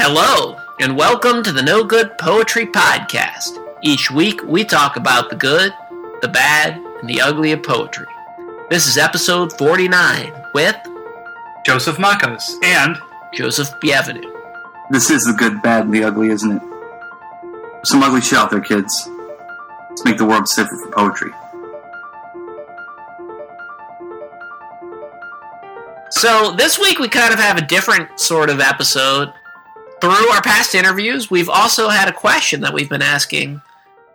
Hello, and welcome to the No Good Poetry Podcast. Each week, we talk about the good, the bad, and the ugly of poetry. This is episode 49 with Joseph Makos and Joseph Bienvenu. This is the good, bad, and the ugly, isn't it? Some ugly shit out there, kids. Let's make the world safer for poetry. So, this week we kind of have a different sort of episode. Through our past interviews, we've also had a question that we've been asking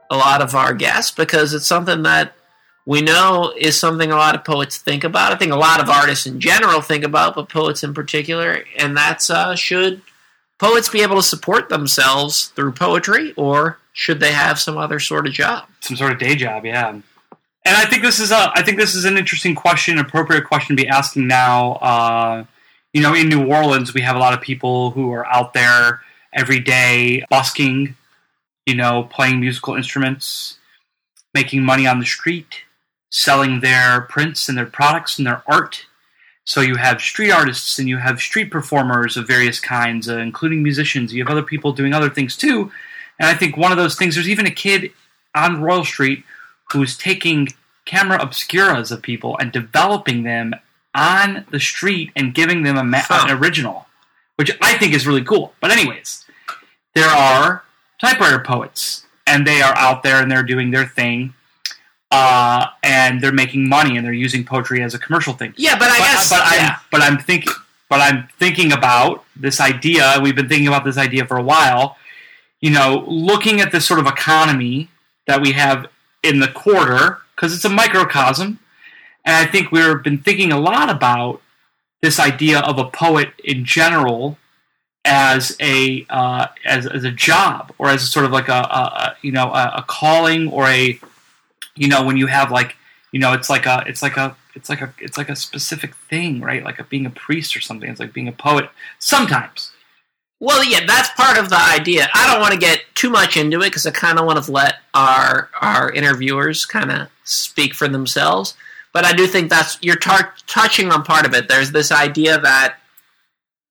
a lot of our guests because it's something that we know is something a lot of poets think about. I think a lot of artists in general think about, but poets in particular, and that's uh, should poets be able to support themselves through poetry or should they have some other sort of job? some sort of day job, yeah. And I think this is a I think this is an interesting question, appropriate question to be asking now. Uh, you know, in New Orleans, we have a lot of people who are out there every day busking, you know, playing musical instruments, making money on the street, selling their prints and their products and their art. So you have street artists and you have street performers of various kinds, uh, including musicians. You have other people doing other things too. And I think one of those things, there's even a kid on Royal Street who's taking camera obscuras of people and developing them on the street and giving them a ma- Huh. an original, which I think is really cool. But anyways, there are typewriter poets, and they are out there and they're doing their thing, uh, and they're making money and they're using poetry as a commercial thing. Yeah, but I But, guess but yeah. I'm but I'm thinking but I'm thinking about this idea. We've been thinking about this idea for a while. You know, looking at this sort of economy that we have in the quarter because it's a microcosm, and I think we've been thinking a lot about this idea of a poet in general as a uh, as, as a job or as a sort of like a, a, a you know a, a calling or a you know when you have like you know it's like a it's like a it's like a it's like a specific thing right like a, being a priest or something it's like being a poet sometimes Well, yeah, that's part of the idea. I don't want to get too much into it because I kind of want to let our our interviewers kind of speak for themselves. But I do think that's you're tar- touching on part of it. There's this idea that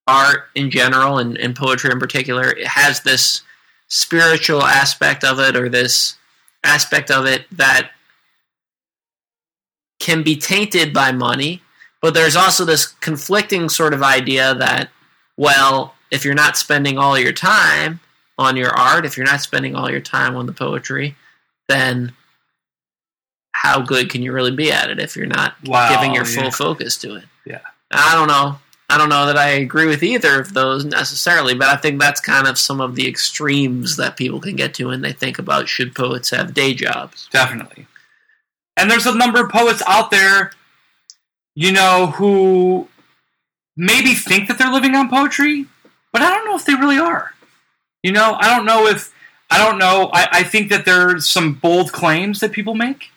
art in general and, and poetry in particular it has this spiritual aspect of it or this aspect of it that can be tainted by money. But there's also this conflicting sort of idea that, well, if you're not spending all your time on your art, if you're not spending all your time on the poetry, then how good can you really be at it if you're not Wow, giving your full yeah. focus to it? Yeah. I don't know. I don't know that I agree with either of those necessarily, but I think that's kind of some of the extremes that people can get to when they think about should poets have day jobs. definitely and there's a number of poets out there you know who maybe think that they're living on poetry but i don't know if they really are you know i don't know if i don't know i, I think that there's some bold claims that people make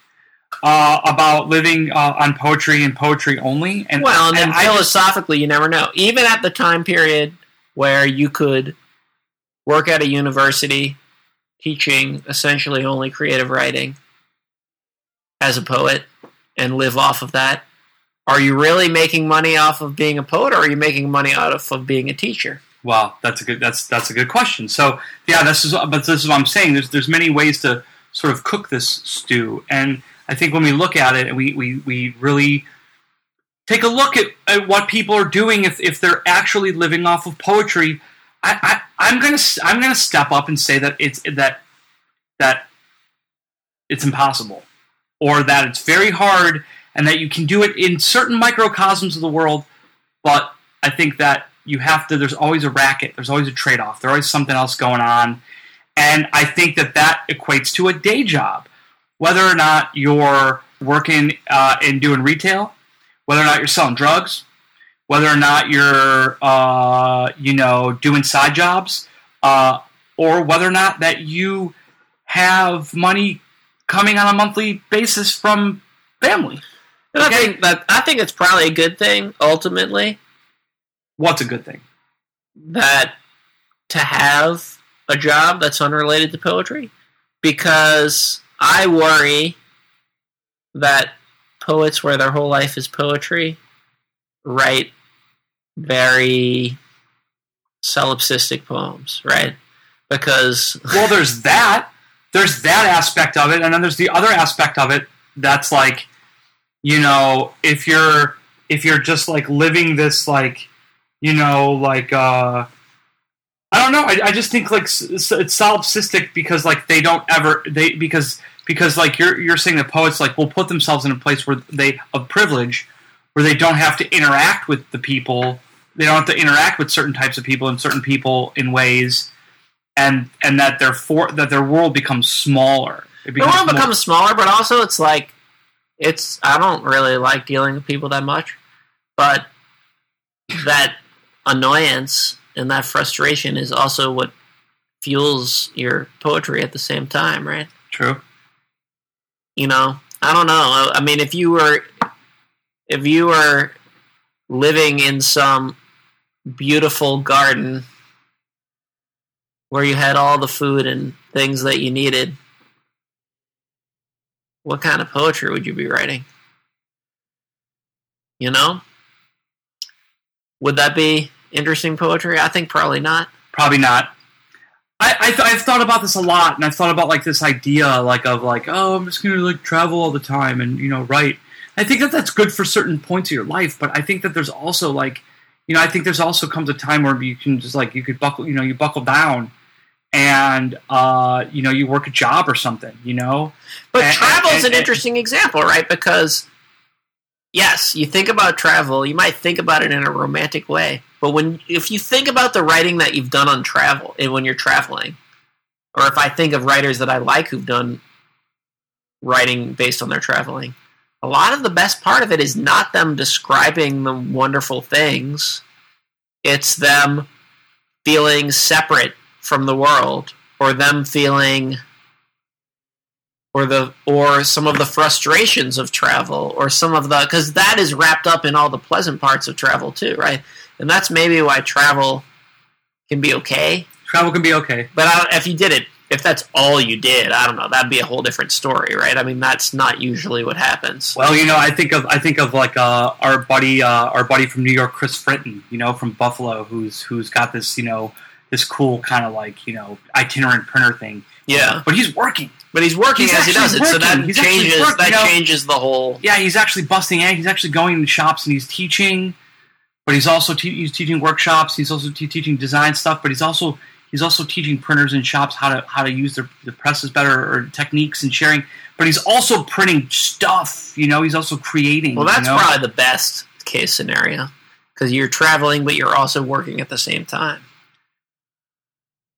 uh, about living uh, on poetry and poetry only and Well, and then I just- philosophically, you never know. Even at the time period where you could work at a university teaching essentially only creative writing as a poet and live off of that, are you really making money off of being a poet or are you making money out of, of being a teacher? Well, that's a good that's that's a good question. So yeah, this is but this is what I'm saying. There's there's many ways to sort of cook this stew, and I think when we look at it, we we, we really take a look at, at what people are doing if, if they're actually living off of poetry. I, I I'm gonna I'm gonna step up and say that it's that that it's impossible, or that it's very hard, and that you can do it in certain microcosms of the world, but I think that you have to. There's always a racket. There's always a trade off. There's always something else going on, and I think that that equates to a day job, whether or not you're working uh, and doing retail, whether or not you're selling drugs, whether or not you're uh, you know doing side jobs, uh, or whether or not that you have money coming on a monthly basis from family. And I think that I think it's probably a good thing ultimately What's a good thing? that to have a job that's unrelated to poetry because I worry that poets where their whole life is poetry write very solipsistic poems, right? Because well, there's that. There's that aspect of it, and then there's the other aspect of it that's like, you know, if you're if you're just like living this like, you know, like uh, I don't know. I, I just think like it's solipsistic because like they don't ever they because because like you're you're saying that poets like will put themselves in a place where they of privilege where they don't have to interact with the people they don't have to interact with certain types of people and certain people in ways and and that their for that their world becomes smaller it the world more- becomes smaller, but also it's like it's. I don't really like dealing with people that much, but that annoyance and that frustration is also what fuels your poetry at the same time, right? true. You know i don't know. I mean if you were if you were living in some beautiful garden where you had all the food and things that you needed what kind of poetry would you be writing? You know? Would that be interesting poetry i think probably not probably not I, I th- I've thought about this a lot, and I've thought about like this idea, like of like, oh, I'm just gonna like travel all the time and you know write. I think that that's good for certain points of your life, but I think that there's also like, you know, I think there's also comes a time where you can just like you could buckle, you know, you buckle down, and uh, you know, you work a job or something, you know. But And- travel is and- an interesting example, right? Because yes, you think about travel, you might think about it in a romantic way, but when if you think about the writing that you've done on travel and when you're traveling, or if I think of writers that I like who've done writing based on their traveling, a lot of the best part of it is not them describing the wonderful things. It's them feeling separate from the world or them feeling or the or some of the frustrations of travel or some of the because that is wrapped up in all the pleasant parts of travel too right and that's maybe why travel can be okay Travel can be okay. but I if you did it if that's all you did i don't know that'd be a whole different story right i mean that's not usually what happens Well, you know, I think of I think of like uh, our buddy uh, our buddy from New York, Chris Fritton you know, from Buffalo, who's who's got this you know this cool kind of like you know itinerant printer thing. Yeah but he's working. but he's working He's as he does it so that. He's changes working, that you know? changes the whole Yeah, he's actually busting egg. He's actually going to shops and he's teaching, but he's also te- he's teaching workshops. He's also te- teaching design stuff, but he's also he's also teaching printers and shops how to how to use their the presses better or techniques and sharing. But he's also printing stuff. You know, he's also creating. well that's you know? probably the best case scenario because you're traveling but you're also working at the same time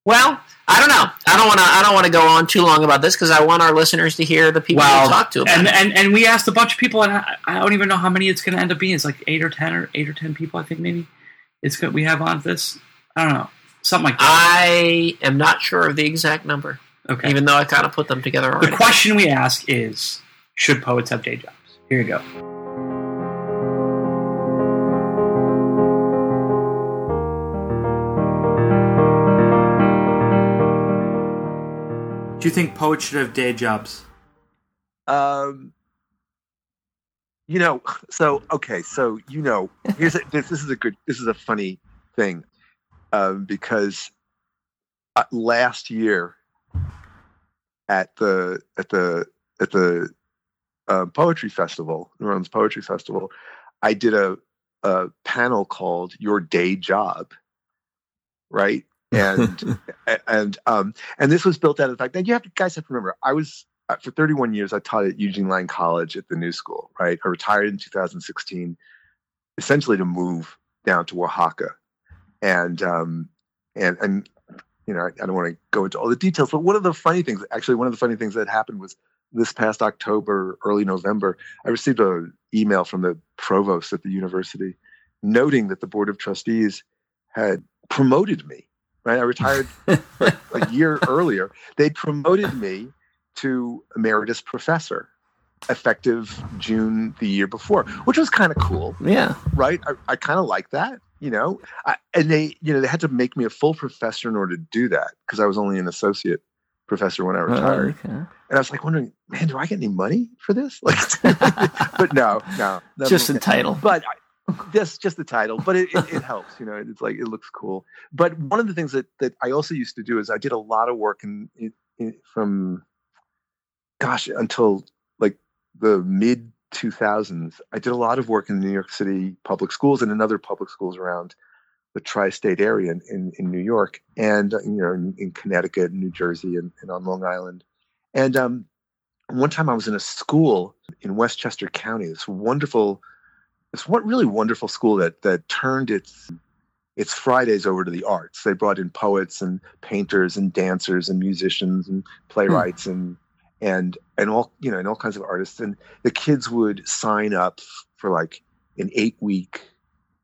well i don't know i don't want to i don't want to go on too long about this because i want our listeners to hear the people Well, we talk to about and, it. and and we asked a bunch of people, and I, I don't even know how many it's going to end up being. It's like eight or ten or eight or ten people, I think maybe. It's good. We have on this. I don't know, something like that. i am not sure of the exact number okay. even though i kind of put them together already The question we ask is Should poets have day jobs? Here you go. Do you think poets should have day jobs? Um, you know, so okay, so you know, here's a, this. This is a good. This is a funny thing, um, because uh, last year at the at the at the uh, poetry festival, New Orleans Poetry Festival, I did a a panel called "Your Day Job," right? And and um and this was built out of the fact that you have to guys have to remember I was uh, for 31 years I taught at Eugene Lang College at the New School, right? I retired in 2016, essentially to move down to Oaxaca, and um and and you know I, I don't want to go into all the details, but one of the funny things, actually, one of the funny things that happened was this past October, early November, I received an email from the provost at the university noting that the board of trustees had promoted me. Right, I retired a year earlier. They promoted me to emeritus professor, effective June the year before, which was kind of cool yeah right? I, I kind of like that, you know. I, and they, you know, they had to make me a full professor in order to do that because I was only an associate professor when I oh, retired. And I was like wondering, man, do I get any money for this? Like, but no, no, just okay. title, But I, just just the title, but it, it, it helps. You know, it's like it looks cool. But one of the things that that I also used to do is I did a lot of work in, in, in from, gosh, until like the mid 2000s. I did a lot of work in the New York City public schools and in other public schools around the tri-state area in, in, in New York and uh, you know in, in Connecticut, and New Jersey, and, and on Long Island. And um, one time I was in a school in Westchester County. This wonderful, this one really wonderful school that that turned its its Fridays over to the arts. They brought in poets and painters and dancers and musicians and playwrights hmm. and and and all you know and all kinds of artists. And the kids would sign up for like an eight week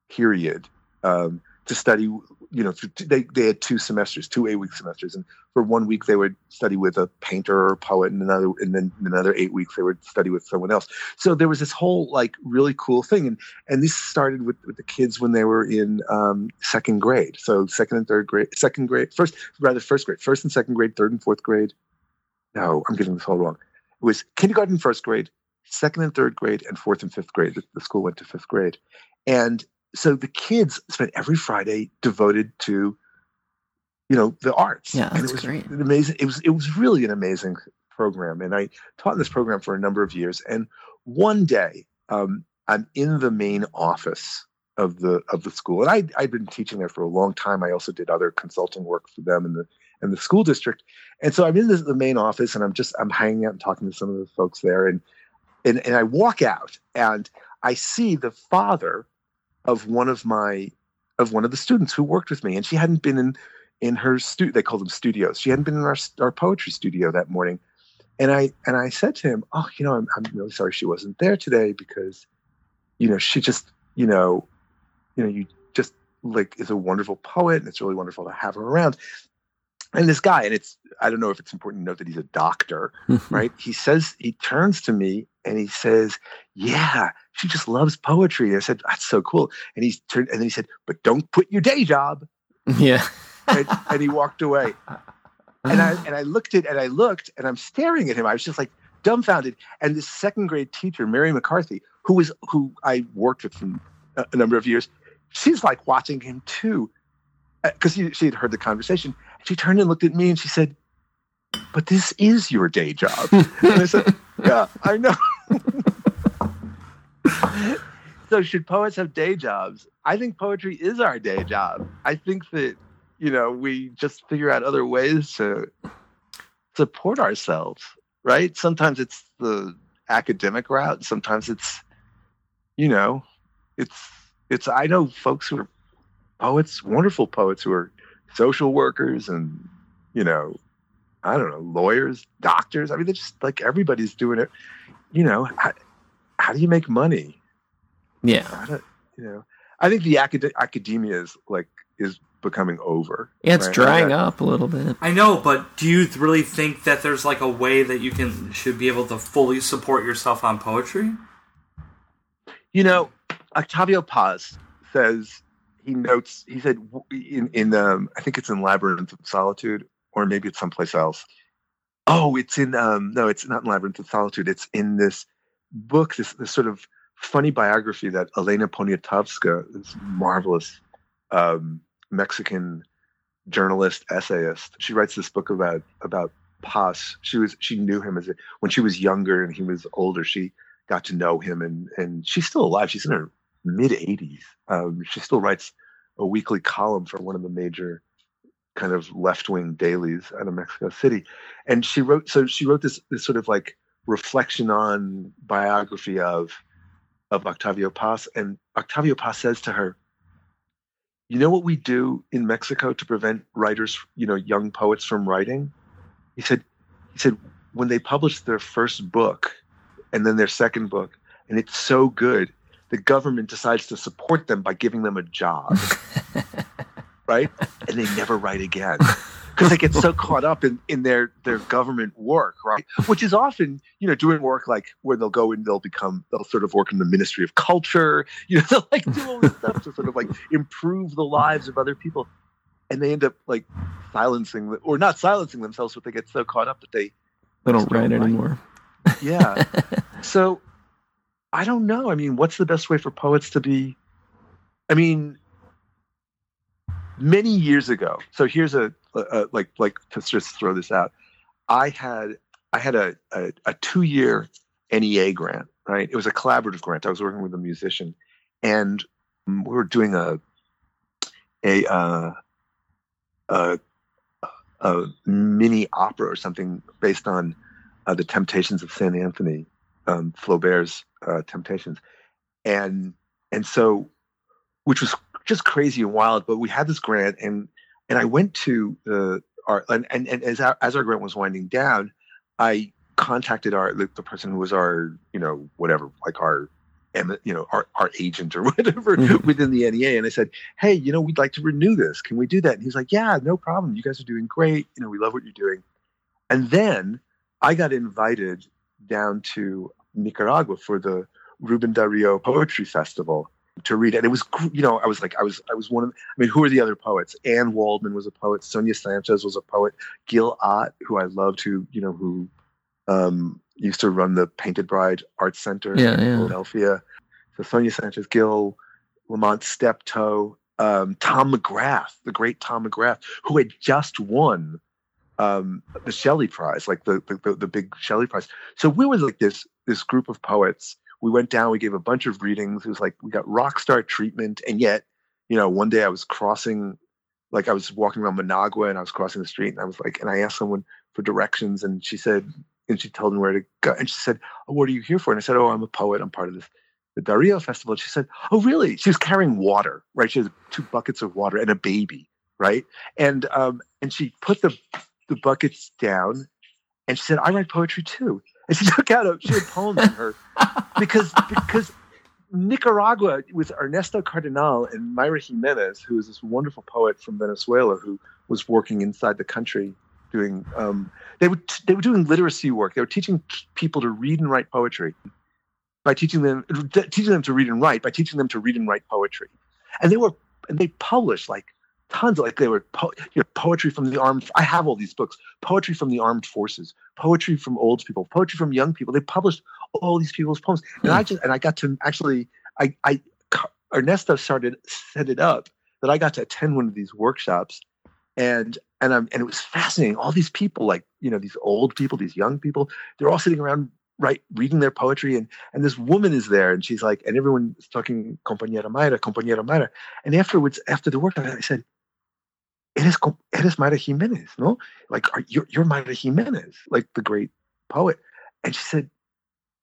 period um, to study you know they, they had two semesters two eight week semesters and for one week they would study with a painter or a poet and another and then another eight weeks they would study with someone else. So there was this whole like really cool thing and and this started with, with the kids when they were in um, second grade. So second and third grade second grade first rather first grade first and second grade third and fourth grade. No i'm getting this all wrong. It was kindergarten first grade second and third grade and fourth and fifth grade. The, the school went to fifth grade. And so the kids spent every Friday devoted to, you know, the arts. Yeah, that's and it was great. Amazing. It was it was really an amazing program, and I taught in this program for a number of years. And one day, um, I'm in the main office of the of the school, and I I'd been teaching there for a long time. I also did other consulting work for them in the in the school district, and so I'm in the main office, and I'm just I'm hanging out and talking to some of the folks there, and and and I walk out, and I see the father of one of my of one of the students who worked with me, and she hadn't been in in her stu. They called them studios. She hadn't been in our our poetry studio that morning, and I and I said to him, "Oh, you know, I'm I'm really sorry she wasn't there today because, you know, she just you know, you know, you just like is a wonderful poet, and it's really wonderful to have her around." And this guy, and it's I don't know if it's important to note that he's a doctor, right? He says he turns to me and he says, "Yeah, she just loves poetry." And I said, "That's so cool." And he turned and then he said, "But don't quit your day job." Yeah. and, and he walked away. And I and I looked at and I looked and I'm staring at him. I was just like dumbfounded. And this second grade teacher, Mary McCarthy, who was who I worked with for a number of years, she's like watching him too, because uh, she had heard the conversation. She turned and looked at me and she said, "But this is your day job." and I said, "Yeah, I know." So should poets have day jobs? I think poetry is our day job. I think that you know we just figure out other ways to support ourselves, right? Sometimes it's the academic route. Sometimes it's you know, it's it's. I know folks who are poets, wonderful poets who are social workers and you know, I don't know, lawyers, doctors. I mean, they're just like everybody's doing it. You know, how do you make money? Yeah. you know, I think the acad- academia is like is becoming over. Yeah, it's right? drying up a little bit. I know, but do you really think that there's like a way that you can should be able to fully support yourself on poetry? You know, Octavio Paz says he notes. He said in in um, I think it's in Labyrinth of Solitude, or maybe it's someplace else. Oh, it's in um, no, it's not in Labyrinth of Solitude. It's in this book, this, this sort of funny biography that Elena Poniatowska, this marvelous um, Mexican journalist essayist, she writes this book about about Paz. She was she knew him as a, when she was younger and he was older. She got to know him and and she's still alive. She's in her mid 80s. Um, she still writes a weekly column for one of the major kind of left wing dailies out of Mexico City, and she wrote so she wrote this this sort of like reflection on biography of of Octavio Paz, and Octavio Paz says to her, "You know what we do in Mexico to prevent writers, you know, young poets from writing?" He said, "He said when they publish their first book, and then their second book, and it's so good, the government decides to support them by giving them a job, right? And they never write again." because they get so caught up in, in their, their government work, right? Which is often, you know, doing work like where they'll go and they'll become, they'll sort of work in the Ministry of Culture, you know, they'll like do all this stuff to sort of like improve the lives of other people. And they end up like silencing, or not silencing themselves, but they get so caught up that they, they don't write anymore. yeah. so I don't know. I mean, what's the best way for poets to be I mean, many years ago. So here's a, a, a like like to just throw this out. I had I had a a, a two year NEA grant. Right, it was a collaborative grant. I was working with a musician, and we were doing a a uh, a, a mini opera or something based on uh, the Temptations of Saint Anthony, um, Flaubert's uh, Temptations, and and so, which was just crazy and wild. But we had this grant, and and I went to the our and and, and as our, as our grant was winding down, I contacted our the, the person who was our you know whatever like our and you know our, our agent or whatever Mhm. within the NEA and I said hey you know we'd like to renew this. Can we do that? And he's like yeah no problem. You guys are doing great. You know we love what you're doing. And then I got invited down to Nicaragua for the Ruben Dario Poetry Festival to read and it was you know I was like I was I was one of I mean who are the other poets Anne Waldman was a poet Sonia Sanchez was a poet Gil Ott who I loved who you know who um, used to run the Painted Bride Art Center Yeah, in yeah. Philadelphia. So Sonia Sanchez Gil, Lamont Steptoe, um, Tom McGrath, the great Tom McGrath, who had just won um, the Shelley Prize, like the, the the the big Shelley Prize. So we were like this this group of poets. We went down. We gave a bunch of readings. It was like we got rock star treatment, and yet, you know, one day I was crossing, like I was walking around Managua, and I was crossing the street, and I was like, and I asked someone for directions, and she said, and she told me where to go, and she said, "Oh, what are you here for?" And I said, "Oh, I'm a poet. I'm part of this." The Dario Festival. And she said, "Oh, really?" She was carrying water, right? She has two buckets of water and a baby, right? And um, and she put the the buckets down, and she said, "I write poetry too." And she took out a she had poems in her because because Nicaragua with Ernesto Cardenal and Mayra Jimenez, who is this wonderful poet from Venezuela who was working inside the country doing um, they were they were doing literacy work. They were teaching people to read and write poetry by teaching them teaching them to read and write by teaching them to read and write poetry, and they were and they published like tons of like they were po- you know, poetry from the armed. I have all these books: poetry from the armed forces, poetry from old people, poetry from young people. They published all these people's poems, and I just and I got to actually I I Ernesto started set it up that I got to attend one of these workshops, and and um and it was fascinating. All these people, like you know, these old people, these young people, they're all sitting around right reading their poetry and and this woman is there and she's like and everyone is talking compañera Mayra compañera Mayra and afterwards after the work I said eres eres Mayra Jimenez no like are, you're you're Mayra Jimenez like the great poet and she said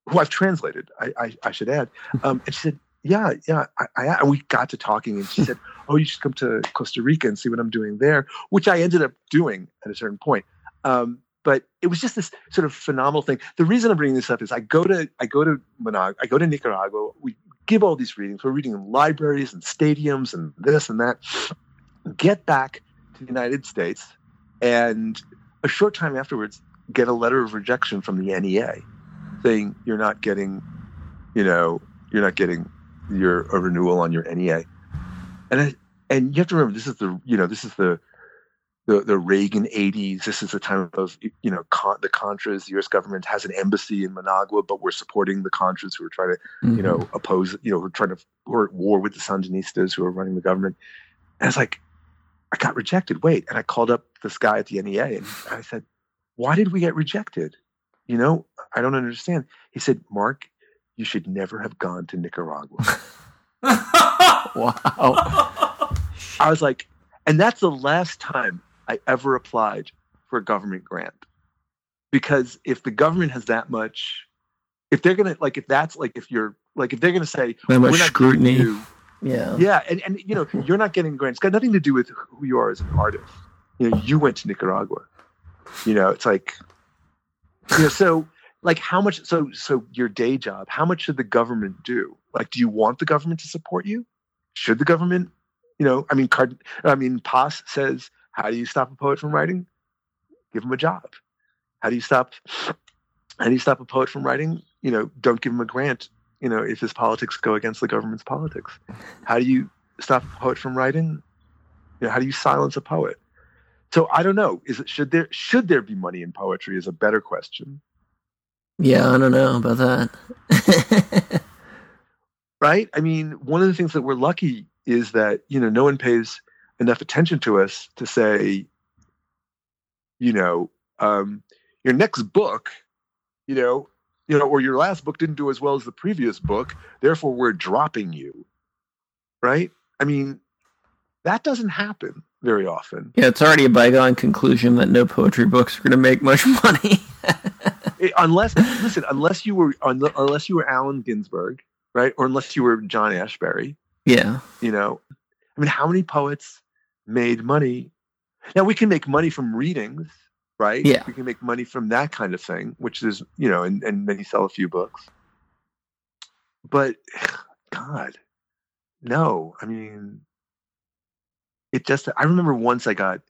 who I've translated I I, I should add um and she said yeah yeah I, I and we got to talking and she said oh you should come to Costa Rica and see what I'm doing there which I ended up doing at a certain point um but it was just this sort of phenomenal thing. The reason I'm bringing this up is I go to I go to Managua, I go to Nicaragua. We give all these readings. We're reading in libraries and stadiums and this and that. Get back the United States, and a short time afterwards, get a letter of rejection from the NEA, saying you're not getting, you know, you're not getting your a renewal on your NEA, and I, and you have to remember this is the you know this is the the, the Reagan 80s. This is the time of, you know, con- the Contras. The U.S. government has an embassy in Managua, but we're supporting the Contras who are trying to, you mm-hmm. know, oppose, you know, who are trying to, we're at war with the Sandinistas who are running the government. And it's like, I got rejected. Wait. And I called up this guy at the NEA and I said, why did we get rejected? You know, I don't understand. He said, Mark, you should never have gone to Nicaragua. wow. I was like, and that's the last time I ever applied for a government grant. Because if the government has that much, if they're gonna like, if that's like, if you're like, if they're gonna say That much scrutiny. giving you, Yeah. yeah, and and you know, you're not getting grants. It's got nothing to do with who you are as an artist. You know, you went to Nicaragua. You know, it's like, you know, so like how much? So so your day job, how much should the government do? Like, do you want the government to support you? Should the government? You know, I mean, Card, I mean, Paz says, how do you stop a poet from writing? Give him a job. How do you stop? How do you stop a poet from writing? You know, don't give him a grant. You know, if his politics go against the government's politics. How do you stop a poet from writing? You know, how do you silence a poet? So I don't know. Is it should there should there be money in poetry? Is a better question, Yeah, I don't know about that. right? I mean, one of the things that we're lucky is that you know no one pays enough attention to us to say, you know, um, your next book, you know, you know, or your last book didn't do as well as the previous book, therefore we're dropping you. Right? I mean, that doesn't happen very often. Yeah, it's already a bygone conclusion that no poetry books are going to make much money. It- unless listen, unless you were unless you were Allen Ginsberg, right? Or unless you were John Ashbery, yeah. you know. I mean, how many poets made money? Now we can make money from readings, right? Yeah. We can make money from that kind of thing, which is, you know, and, and then you sell a few books. But God, no. I mean, it just I remember once I got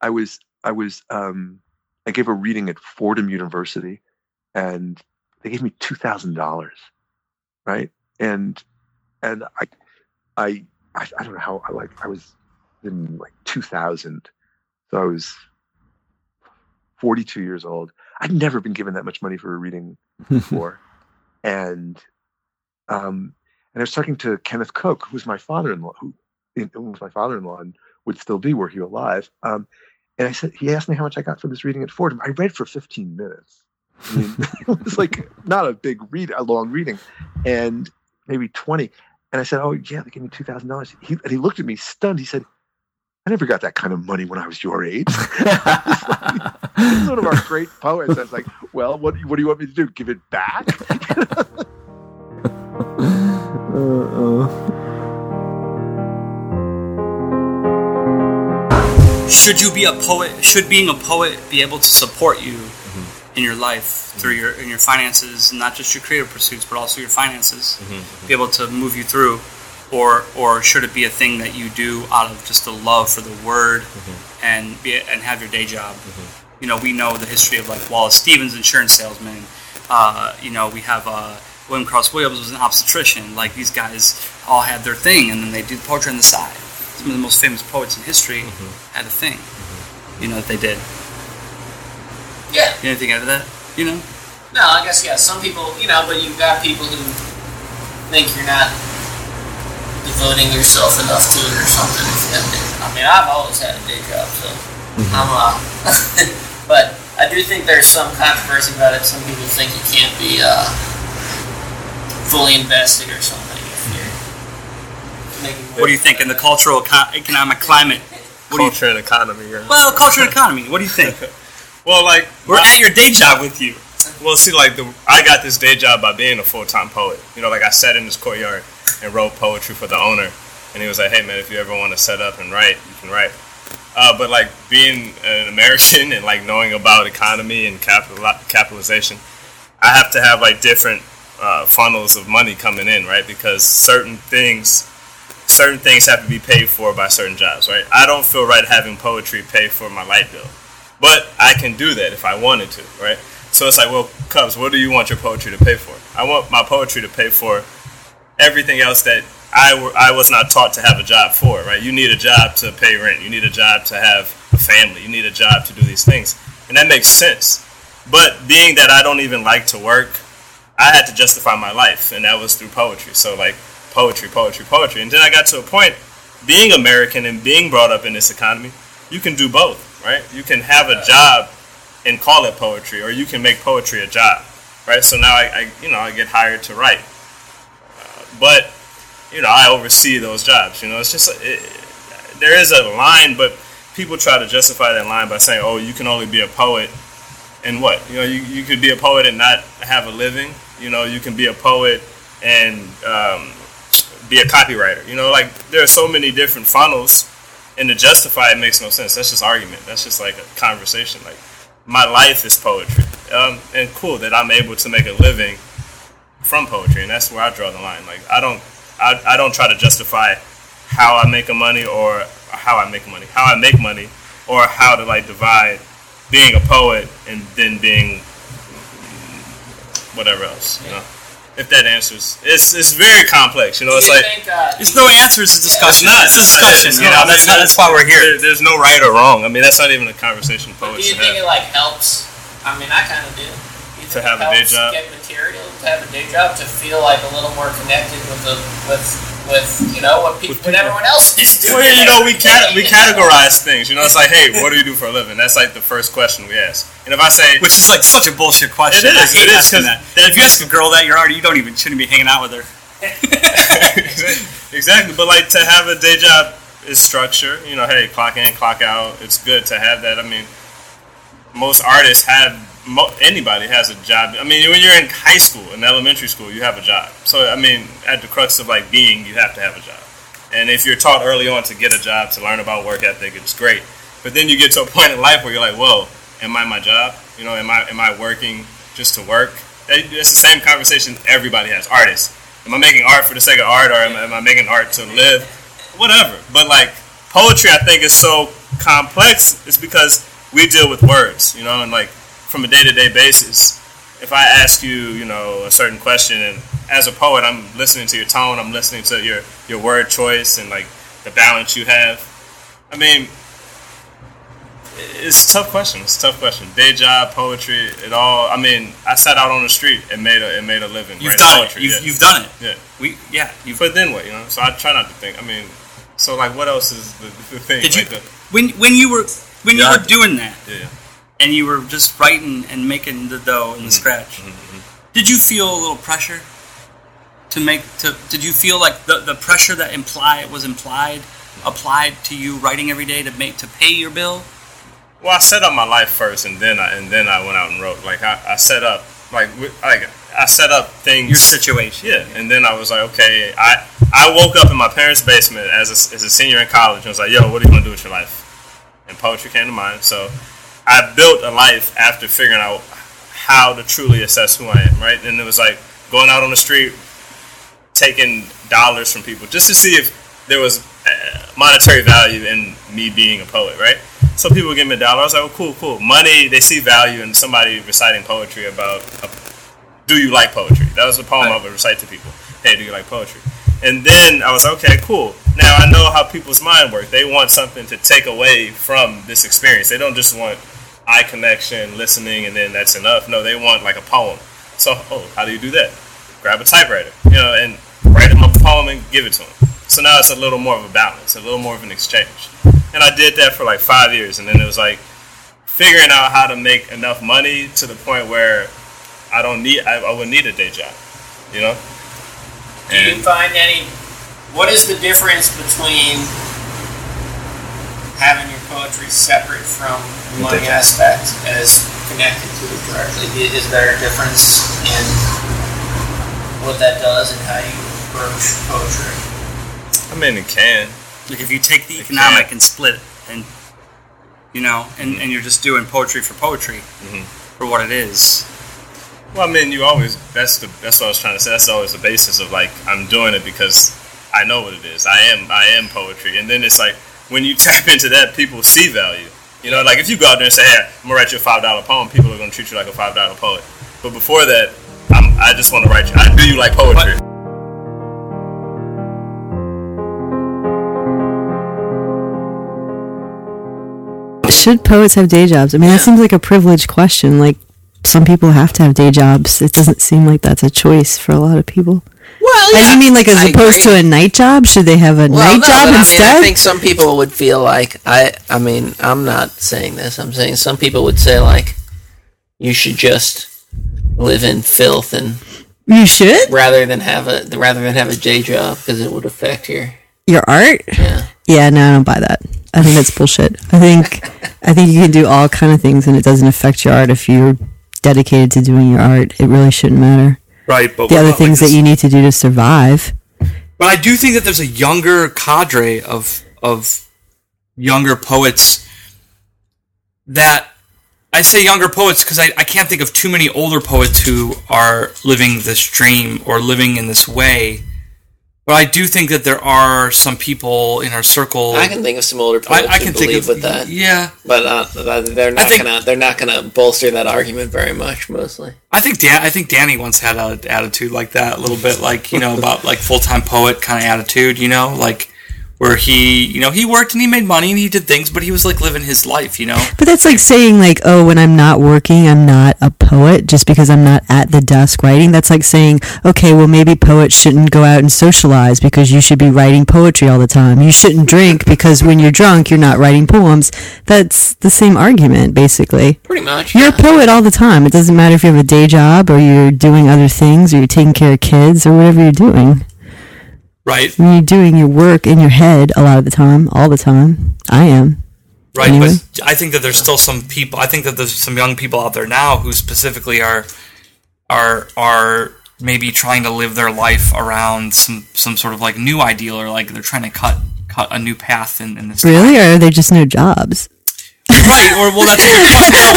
I was I was um I gave a reading at Fordham University and they gave me two thousand dollars. Right? And and I I I, I don't know how I like I was in like two thousand. So I was forty two years old. I'd never been given that much money for a reading before. and um and I was talking to Kenneth Koch, who's my father-in-law, who, who was my father-in-law and would still be were he alive. Um, and I said, he asked me how much I got for this reading at Fordham. I read for 15 minutes. I mean, it was like not a big read, a long reading, and maybe 20. And I said, oh yeah, they gave me two thousand dollars. He and he looked at me stunned. He said, I never got that kind of money when I was your age. He's one of our great poets. I was like, well, what what do you want me to do? Give it back? Should you be a poet should being a poet be able to support you mm-hmm. in your life through your in your finances not just your creative pursuits but also your finances mm-hmm. be able to move you through or or should it be a thing that you do out of just a love for the word mm-hmm. and be and have your day job you know we know the history of like Wallace Stevens insurance salesman uh, you know we have uh, William Carlos Williams was an obstetrician like these guys all had their thing and then they did poetry on the side some of the most famous poets in history had a thing, you know, that they did. Yeah. Anything out of that? You know? No, I guess yeah. Some people, you know, but you've got people who think you're not devoting yourself enough to it or something. I mean, I've always had a day job, so I'm uh. but I do think there's some controversy about it. Some people think you can't be uh, fully invested or something if you're. What do you think in the cultural eco- economic climate? What do you Culture and economy. Yeah. well, culture and economy. What do you think? Well, like We're at your day job with you. Well, see, like the I got this day job by being a full time poet. You know, like I sat in this courtyard and wrote poetry for the owner, and he was like, "Hey, man, if you ever want to set up and write, you can write." Uh, but like being an American and like knowing about economy and capital capitalization, I have to have like different uh, funnels of money coming in, right? Because certain things, certain things have to be paid for by certain jobs, right? I don't feel right having poetry pay for my light bill, but I can do that if I wanted to, right? So it's like, well, Cubs, what do you want your poetry to pay for? I want my poetry to pay for everything else that I, I was not taught to have a job for, right? You need a job to pay rent. You need a job to have a family. You need a job to do these things. And that makes sense. But being that I don't even like to work, I had to justify my life, and that was through poetry. So, like, poetry, poetry, poetry. And then I got to a point, being American and being brought up in this economy, you can do both, right? You can have a job and call it poetry, or you can make poetry a job, right? So now I, I you know, I get hired to write, but you know, I oversee those jobs. You know, it's just it, there is a line, but people try to justify that line by saying, "Oh, you can only be a poet." And what you know, you, you could be a poet and not have a living. You know, you can be a poet and um, be a copywriter. You know, like there are so many different funnels, and to justify it makes no sense. That's just argument. That's just like a conversation. Like my life is poetry, um, and cool that I'm able to make a living from poetry, and that's where I draw the line. Like I don't, I, I don't try to justify how I make a money or how I make money, how I make money, or how to like divide being a poet and then being whatever else. You know, if that answers, it's it's very complex. You know, it's like. think, uh, It's no answer. It's a discussion. It's not. It's a discussion. It's You know, that's, I mean, that's why we're here. There- there's no right or wrong. I mean, that's not even a conversation But do you should think it like helps? I mean, I kind of do. Do you To have it a day helps job? Get material to have a day job to feel like a little more connected with the with with you know what people, what everyone else is doing. Well, you know, we cat- we categorize things. You know, it's like, hey, what do you do for a living? That's like the first question we ask. And if I say, Which is like such a bullshit question. It is, I hate it is, asking 'cause that. that If you ask a girl that, you're already you don't even shouldn't be hanging out with her. exactly, but like to have a day job is structure. You know, hey, clock in, clock out. It's good to have that. I mean, most artists have. Mo- anybody has a job. I mean, when you're in high school, in elementary school, you have a job. So, I mean, at the crux of like being, you have to have a job. And if you're taught early on to get a job, to learn about work ethic, it's great. But then you get to a point in life where you're like, whoa, am I my job? You know, am I am I working just to work? That- It's the same conversation everybody has. Artists, am I making art for the sake of art, or am I, am I making art to live? Whatever. But like poetry, I think is so complex. It's because we deal with words, you know, and like from a day to day basis. If I ask you, you know, a certain question, and as a poet, I'm listening to your tone, I'm listening to your your word choice, and like the balance you have. I mean, it's a tough question. It's a tough question. Day job, poetry, it all. I mean, I sat out on the street and made a and made a living. You've done poetry, it. You've, yeah. you've done it. yeah. We yeah. You But then what? You know. So I try not to think. I mean, so like, what else is the, the thing? did you the- when when you were when you were doing that yeah. And you were just writing and making the dough and the mm-hmm. scratch? Mm-hmm. Did you feel a little pressure to make to? Did you feel like the the pressure that imply was implied applied to you writing every day to make to pay your bill? Well, I set up my life first, and then I and then I went out and wrote. Like I, I set up like like I set up things. Your situation. Yeah, and then I was like, okay, I I woke up in my parents' basement as a, as a senior in college, and was like, yo, what are you gonna do with your life? And poetry came to mind, so I built a life after figuring out how to truly assess who I am, right? And it was like going out on the street, taking dollars from people just to see if there was uh, monetary value in me being a poet, right? So people would give me a dollar. I was like, oh, cool, cool. Money, they see value in somebody reciting poetry about, a, do you like poetry? That was a poem I would recite to people. Hey, do you like poetry? And then I was like, okay, cool. Now I know how people's mind work. They want something to take away from this experience. They don't just want eye connection, listening, and then that's enough. No, they want like a poem. So, oh, how do you do that? Grab a typewriter, you know, and write them a poem and give it to them. So now it's a little more of a balance, a little more of an exchange. And I did that for like five years, and then it was like figuring out how to make enough money to the point where I don't need, I, I would need a day job, you know. Do you find any? What is the difference between having your poetry separate from the money aspect as connected to it directly? Is there a difference in what that does and how you approach poetry? I mean, it can. Like if you take the It economic can't. and split it, and you know, and, and you're just doing poetry for poetry Mhm. for what it is. Well, I mean, you always that's the that's what I was trying to say. That's always the basis of like I'm doing it because I know what it is. I am I am poetry, and then it's like when you tap into that, people see value. You know, like if you go out there and say, "Hey, I'm gonna write you a five dollar poem," people are gonna treat you like a five dollar poet. But before that, I'm, I just want to write you. I do you like poetry? Should poets have day jobs? I mean, that seems like a privileged question. Like, some people have to have day jobs. It doesn't seem like that's a choice for a lot of people. Well, I mean, like as I opposed agree. to a night job, should they have a Well, night no, job instead? I mean, I think some people would feel like I. I mean, I'm not saying this. I'm saying some people would say like, you should just live in filth and you should rather than have a rather than have a day job because it would affect your your art. yeah. Yeah, no, I don't buy that. I think that's bullshit. I think I think you can do all kind of things and it doesn't affect your art if you're dedicated to doing your art. It really shouldn't matter. Right, but The other things like, that you need to do to survive. But I do think that there's a younger cadre of of younger poets that I say younger poets because I, I can't think of too many older poets who are living this dream or living in this way. But I do think that there are some people in our circle. I can think of some older I, poets I who can think believe of with that, Yeah, but uh, they're not think- gonna they're not gonna bolster that argument very much. Mostly, I think Dan. I think Danny once had an attitude like that, a little bit like you know about like full time poet kind of attitude. You know, like where he, you know, he worked and he made money and he did things, but he was like living his life, you know. But that's like saying like, oh, when I'm not working, I'm not a poet just because I'm not at the desk writing. That's like saying, okay, well maybe poets shouldn't go out and socialize because you should be writing poetry all the time. You shouldn't drink because when you're drunk, you're not writing poems. That's the same argument basically. Pretty much. You're a poet all the time. It doesn't matter if you have a day job or you're doing other things or you're taking care of kids or whatever you're doing. Right, When you're doing your work in your head a lot of the time, all the time. I am. right. Anyway. But I think that there's still some people. I think that there's some young people out there now who specifically are are are maybe trying to live their life around some some sort of like new ideal or like they're trying to cut cut a new path in, in this time. Really? Or are there just no jobs? Right or well that's a good point though.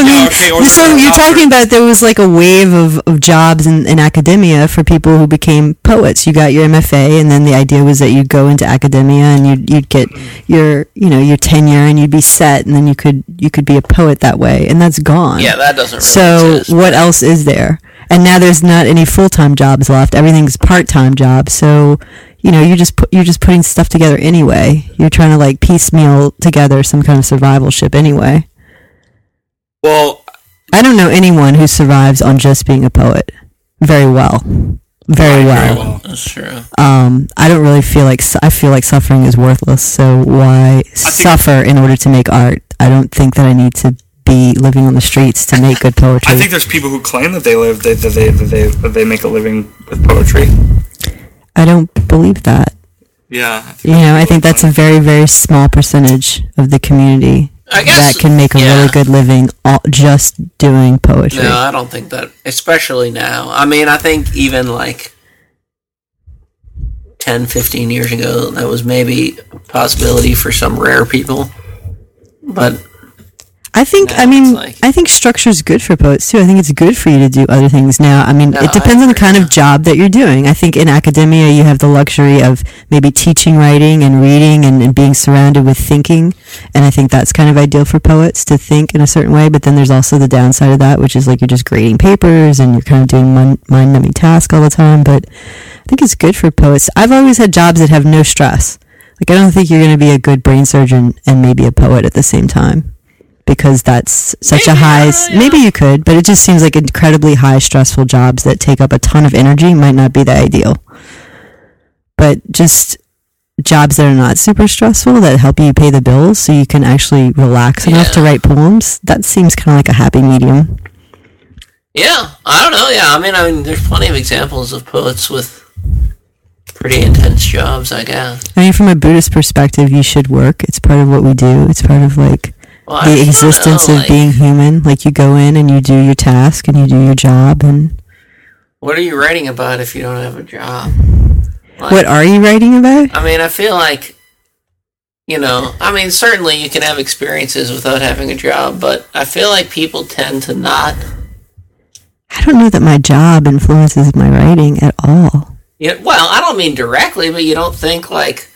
Yeah, okay, or so they're you're talking about there was like a wave of, of jobs in, in academia for people who became poets. You got your MFA, and then the idea was that you'd go into academia and you'd you'd get your you know your tenure, and you'd be set, and then you could you could be a poet that way, and that's gone. Yeah, that doesn't really so exist. what else is there? And now there's not any full time jobs left. Everything's part time jobs. So you know you're just put, you're just putting stuff together anyway. You're trying to like piecemeal together some kind of survival ship anyway. well I don't know anyone who survives on just being a poet very well. Very well. very well That's true. Um, I don't really feel like su- I feel like suffering is worthless. So why suffer in order to make art? I don't think that I need to be living on the streets to make good poetry. I think there's people who claim that they live that, that they that they that they make a living with poetry. I don't believe that. Yeah, You know, I think that's a very very small percentage of the community I guess that can make a yeah. really good living all, just doing poetry. No, I don't think that. Especially now. I mean, I think even like 10, 15 years ago, that was maybe a possibility for some rare people. But I think, Now I mean, like- I think structure is good for poets too. I think it's good for you to do other things now. I mean, No, it depends on the kind of job that you're doing. I think in academia, you have the luxury of maybe teaching writing and reading and, and being surrounded with thinking. And I think that's kind of ideal for poets to think in a certain way. But then there's also the downside of that, which is like you're just grading papers and you're kind of doing mind numbing tasks all the time. But I think it's good for poets. I've always had jobs that have no stress. Like, I don't think you're going to be a good brain surgeon and maybe a poet at the same time because that's such a high. uh, yeah. Maybe you could, but it just seems like incredibly high stressful jobs that take up a ton of energy might not be the ideal. But just jobs that are not super stressful that help you pay the bills so you can actually relax enough to write poems, that seems kind of like a happy medium. yeah, I don't know. Yeah, I mean, I mean, there's plenty of examples of poets with pretty intense jobs. I guess. I mean, from a Buddhist perspective, you should work. It's part of what we do. It's part of like Well, the existence know, of like, being human. Like you go in and you do your task and you do your job and What are you writing about if you don't have a job? Like, what are you writing about? I mean, I feel like, you know, I mean, certainly you can have experiences without having a job, but I feel like people tend to not. I don't know that my job influences my writing at all. You well, I don't mean directly, but you don't think like,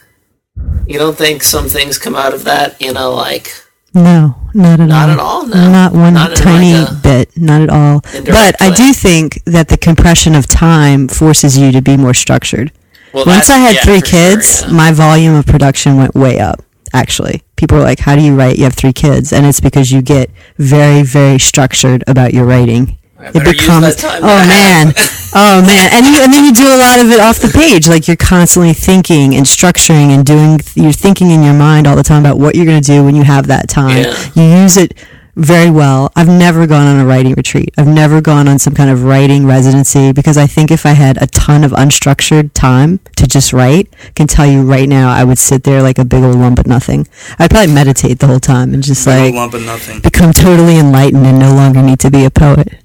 you don't think some things come out of that, you know, like No, not at not all. Not at all. No, Not one Not tiny like bit. Not at all. But I way. do think that the compression of time forces you to be more structured. Well, Once I had yeah, three for sure, kids, yeah. my volume of production went way up. Actually, people were like, "How do you write? You have three kids," and it's because you get very, very structured about your writing. I It becomes oh man, oh man, and you, and then you do a lot of it off the page. Like you're constantly thinking and structuring and doing. You're thinking in your mind all the time about what you're going to do when you have that time. Yeah. You use it very well. I've never gone on a writing retreat. I've never gone on some kind of writing residency because I think if I had a ton of unstructured time to just write, I can tell you right now I would sit there like a big old lump of nothing. I'd probably meditate the whole time and just Big like lump of nothing. become totally enlightened and no longer need to be a poet.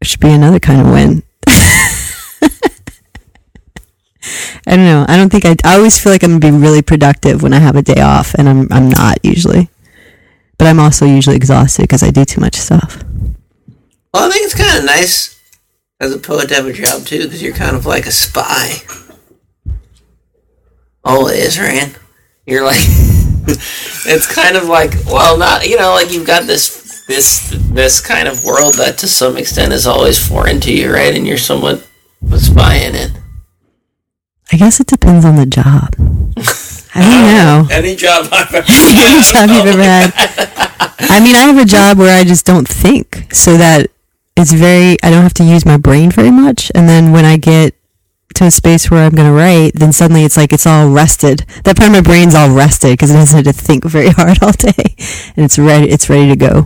It should be another kind of win. I don't know. I don't think I. I always feel like I'm gonna be really productive when I have a day off, and I'm I'm not usually. But I'm also usually exhausted because I do too much stuff. Well, I think it's kind of nice as a poet to have a job too, because you're kind of like a spy. Always, right? You're like, it's kind of like, well, not you know, like you've got this this this kind of world that to some extent is always foreign to you, right? And you're somewhat a spy in it. I guess it depends on the job. I don't know. Any job I've ever Any job you've ever had. I mean, I have a job where I just don't think, so that it's very. I don't have to use my brain very much, and then when I get to a space where I'm going to write, then suddenly it's like it's all rested. That part of my brain's all rested because it doesn't have to think very hard all day, and it's ready. It's ready to go.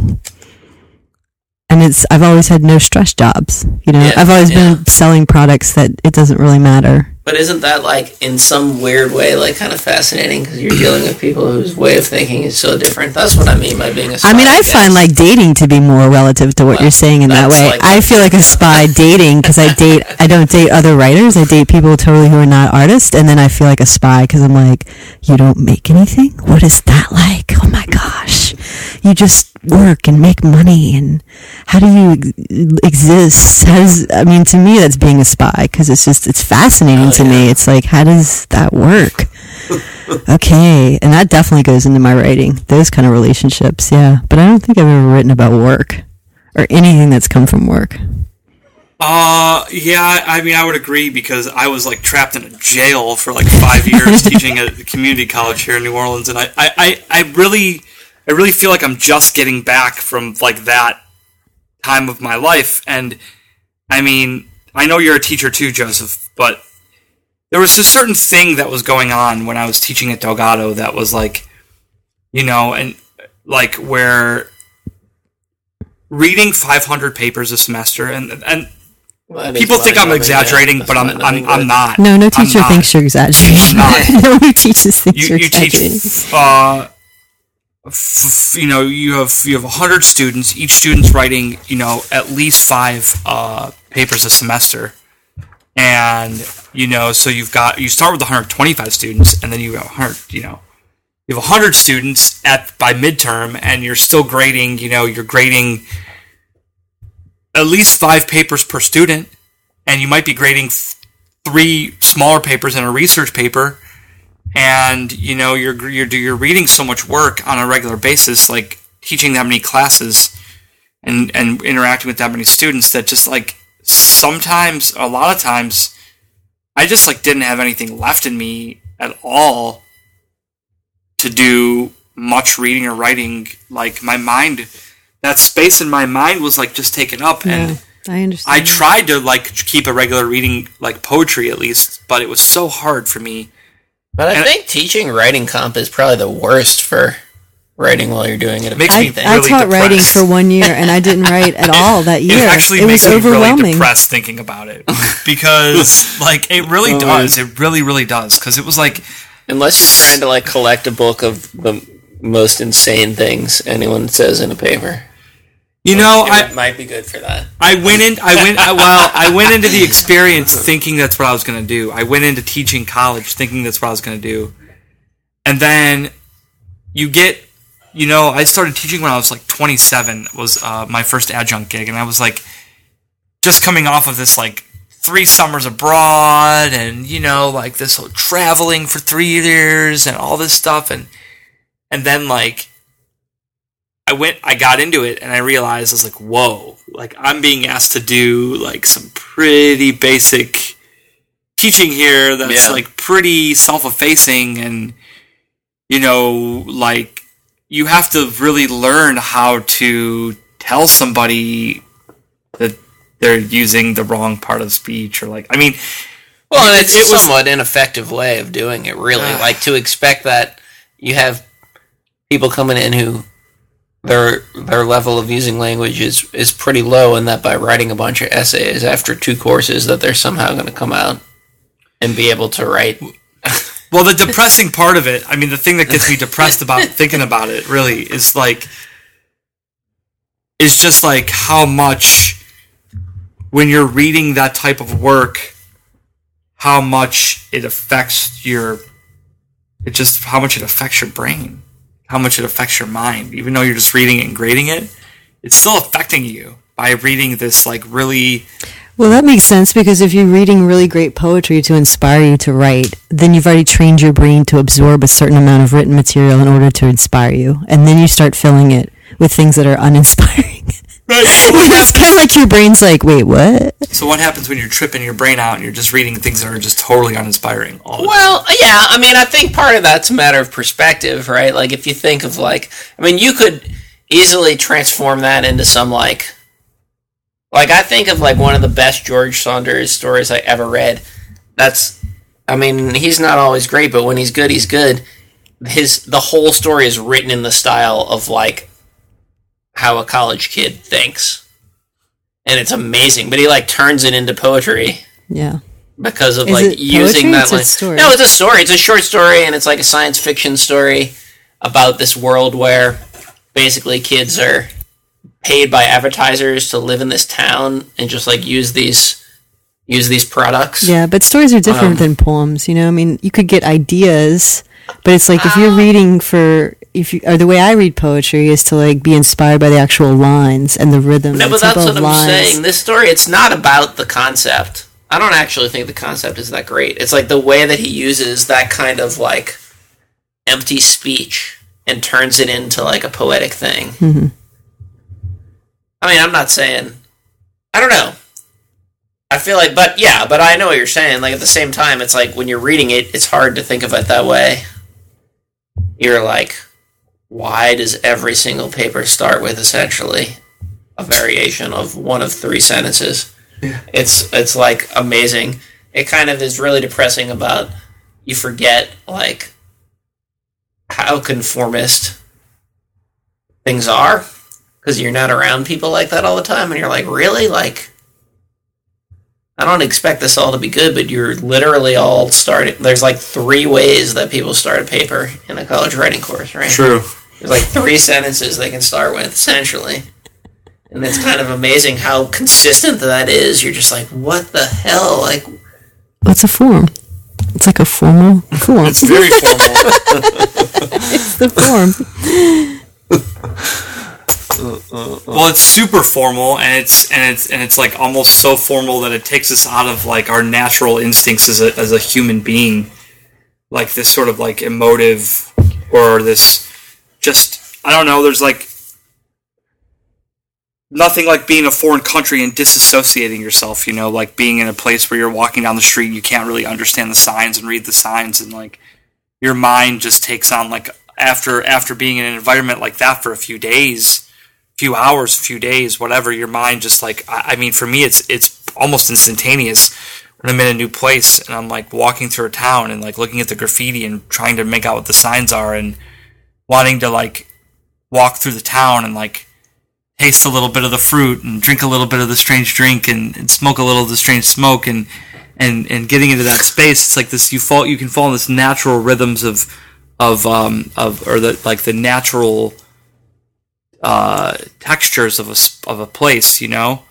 And it's. I've always had no stress jobs. You know, Yeah, I've always yeah. been selling products that it doesn't really matter. But isn't that like in some weird way like kind of fascinating because you're dealing with people whose way of thinking is so different? That's what I mean by being a spy. I mean, I find like dating to be more relative to what Well, you're saying in that way. like- I feel like a spy dating because I date. I don't date other writers. I date people totally who are not artists, and then I feel like a spy because I'm like, you don't make anything. What is that like? Oh my gosh, you just work and make money, and how do you exist? How does I mean to me that's being a spy because it's just it's fascinating to me. It's like how does that work? Okay, and that definitely goes into my writing. Those kind of relationships, yeah. But I don't think I've ever written about work or anything that's come from work. Uh, yeah, I mean, I would agree because I was like trapped in a jail for like five years teaching at the community college here in New Orleans, and I, I, I, I really, I really feel like I'm just getting back from like that time of my life, and I mean, I know you're a teacher too, Joseph, but there was a certain thing that was going on when I was teaching at Delgado that was like, you know, and like where reading 500 papers a semester and and Well, people think I'm exaggerating, yeah. but I'm I'm, I'm not. No, no teacher thinks you're exaggerating. not. no one who teaches thinks You, you're you teach, exaggerating. uh, f- f- you know, you have you have hundred students. Each student's writing, you know, at least five uh, papers a semester, and you know, so you've got you start with 125 students, and then you have 100, you know, you have 100 students at by midterm, and you're still grading. You know, you're grading at least five papers per student, and you might be grading three smaller papers and a research paper and you know you're you're you're reading so much work on a regular basis, like teaching that many classes and and interacting with that many students that just like sometimes a lot of times I just like didn't have anything left in me at all to do much reading or writing. Like my mind, that space in my mind was like just taken up, and Yeah, I understand. I tried to like keep a regular reading, like poetry at least, but it was so hard for me. But I And- think teaching writing comp is probably the worst for writing while you're doing it. It makes I, me I really taught writing for one year and I didn't write at all that year. It actually it makes was me really overwhelming. depressed thinking about it because, like, it really Oh, does. It really, really does. Because it was like, Unless you're trying to like collect a book of the most insane things anyone says in a paper. You know, it I might be good for that. I went in. I went. Well, I went into the experience thinking that's what I was going to do. I went into teaching college thinking that's what I was going to do, and then you get. You know, I started teaching when I was like 27. Was uh, my first adjunct gig, and I was like, just coming off of this like three summers abroad, and you know, like this whole traveling for three years and all this stuff, and and then like I went, I got into it, and I realized I was like, whoa, like I'm being asked to do like some pretty basic teaching here that's Yeah. like pretty self-effacing, and you know, like you have to really learn how to tell somebody that they're using the wrong part of speech, or like, I mean, Well, it's it a was- somewhat ineffective way of doing it, really. Ah. like to expect that you have people coming in who their their level of using language is is pretty low, and that by writing a bunch of essays after two courses, that they're somehow going to come out and be able to write. Well, the depressing part of it, I mean, the thing that gets me depressed about thinking about it really is like, is just like how much when you're reading that type of work, how much it affects your, it just, how much it affects your brain, how much it affects your mind. Even though you're just reading it and grading it, it's still affecting you by reading this like really Well, that makes sense because if you're reading really great poetry to inspire you to write, then you've already trained your brain to absorb a certain amount of written material in order to inspire you. And then you start filling it with things that are uninspiring. Right, it's kind of like your brain's like, wait, what? So what happens when you're tripping your brain out and you're just reading things that are just totally uninspiring? Well, yeah, I mean, I think part of that's a matter of perspective, right? Like, if you think of, like, I mean, you could easily transform that into some, like, like, I think of, like, one of the best George Saunders stories I ever read. That's, I mean, he's not always great, but when he's good, he's good. His, the whole story is written in the style of, like, how a college kid thinks. And it's amazing, but he, like, turns it into poetry Yeah. because of Is like using that like story. no it's a story it's a short story and it's like a science fiction story about this world where basically kids are paid by advertisers to live in this town and just like use these use these products Yeah, but stories are different Um, than poems. You know, I mean, you could get ideas, but it's like if you're Ah. reading for if you or the way I read poetry is to like be inspired by the actual lines and the rhythm. no but that's what i'm lines. saying this story it's not about the concept i don't actually think the concept is that great it's like the way that he uses that kind of like empty speech and turns it into like a poetic thing Mhm. I mean, I'm not saying. I don't know. I feel like, but yeah, but I know what you're saying. Like at the same time, it's like when you're reading it, it's hard to think of it that way. You're like, why does every single paper start with essentially a variation of one of three sentences? It's it's like amazing. It kind of is really depressing about you forget like how conformist things are because you're not around people like that all the time and you're like really like i don't expect this all to be good but you're literally all starting there's like three ways that people start a paper in a college writing course right True. There's like three sentences they can start with essentially and it's kind of amazing how consistent that is you're just like what the hell like What's a form? It's like a formal form. It's very formal. it's the form. well, it's super formal, and it's and it's and it's like almost so formal that it takes us out of like our natural instincts as a as a human being, like this sort of like emotive or this just I don't know. There's like nothing like being a foreign country and disassociating yourself. You know, like being in a place where you're walking down the street, and you can't really understand the signs and read the signs, and like your mind just takes on like after after being in an environment like that for a few days, few hours, a few days, whatever. Your mind just like I, I mean, for me, it's it's almost instantaneous. When I'm in a new place and I'm like walking through a town and like looking at the graffiti and trying to make out what the signs are and wanting to like walk through the town and like taste a little bit of the fruit and drink a little bit of the strange drink and, and smoke a little of the strange smoke and and and getting into that space it's like this you fall you can fall in this natural rhythms of of um of or the like the natural uh textures of a of a place you know?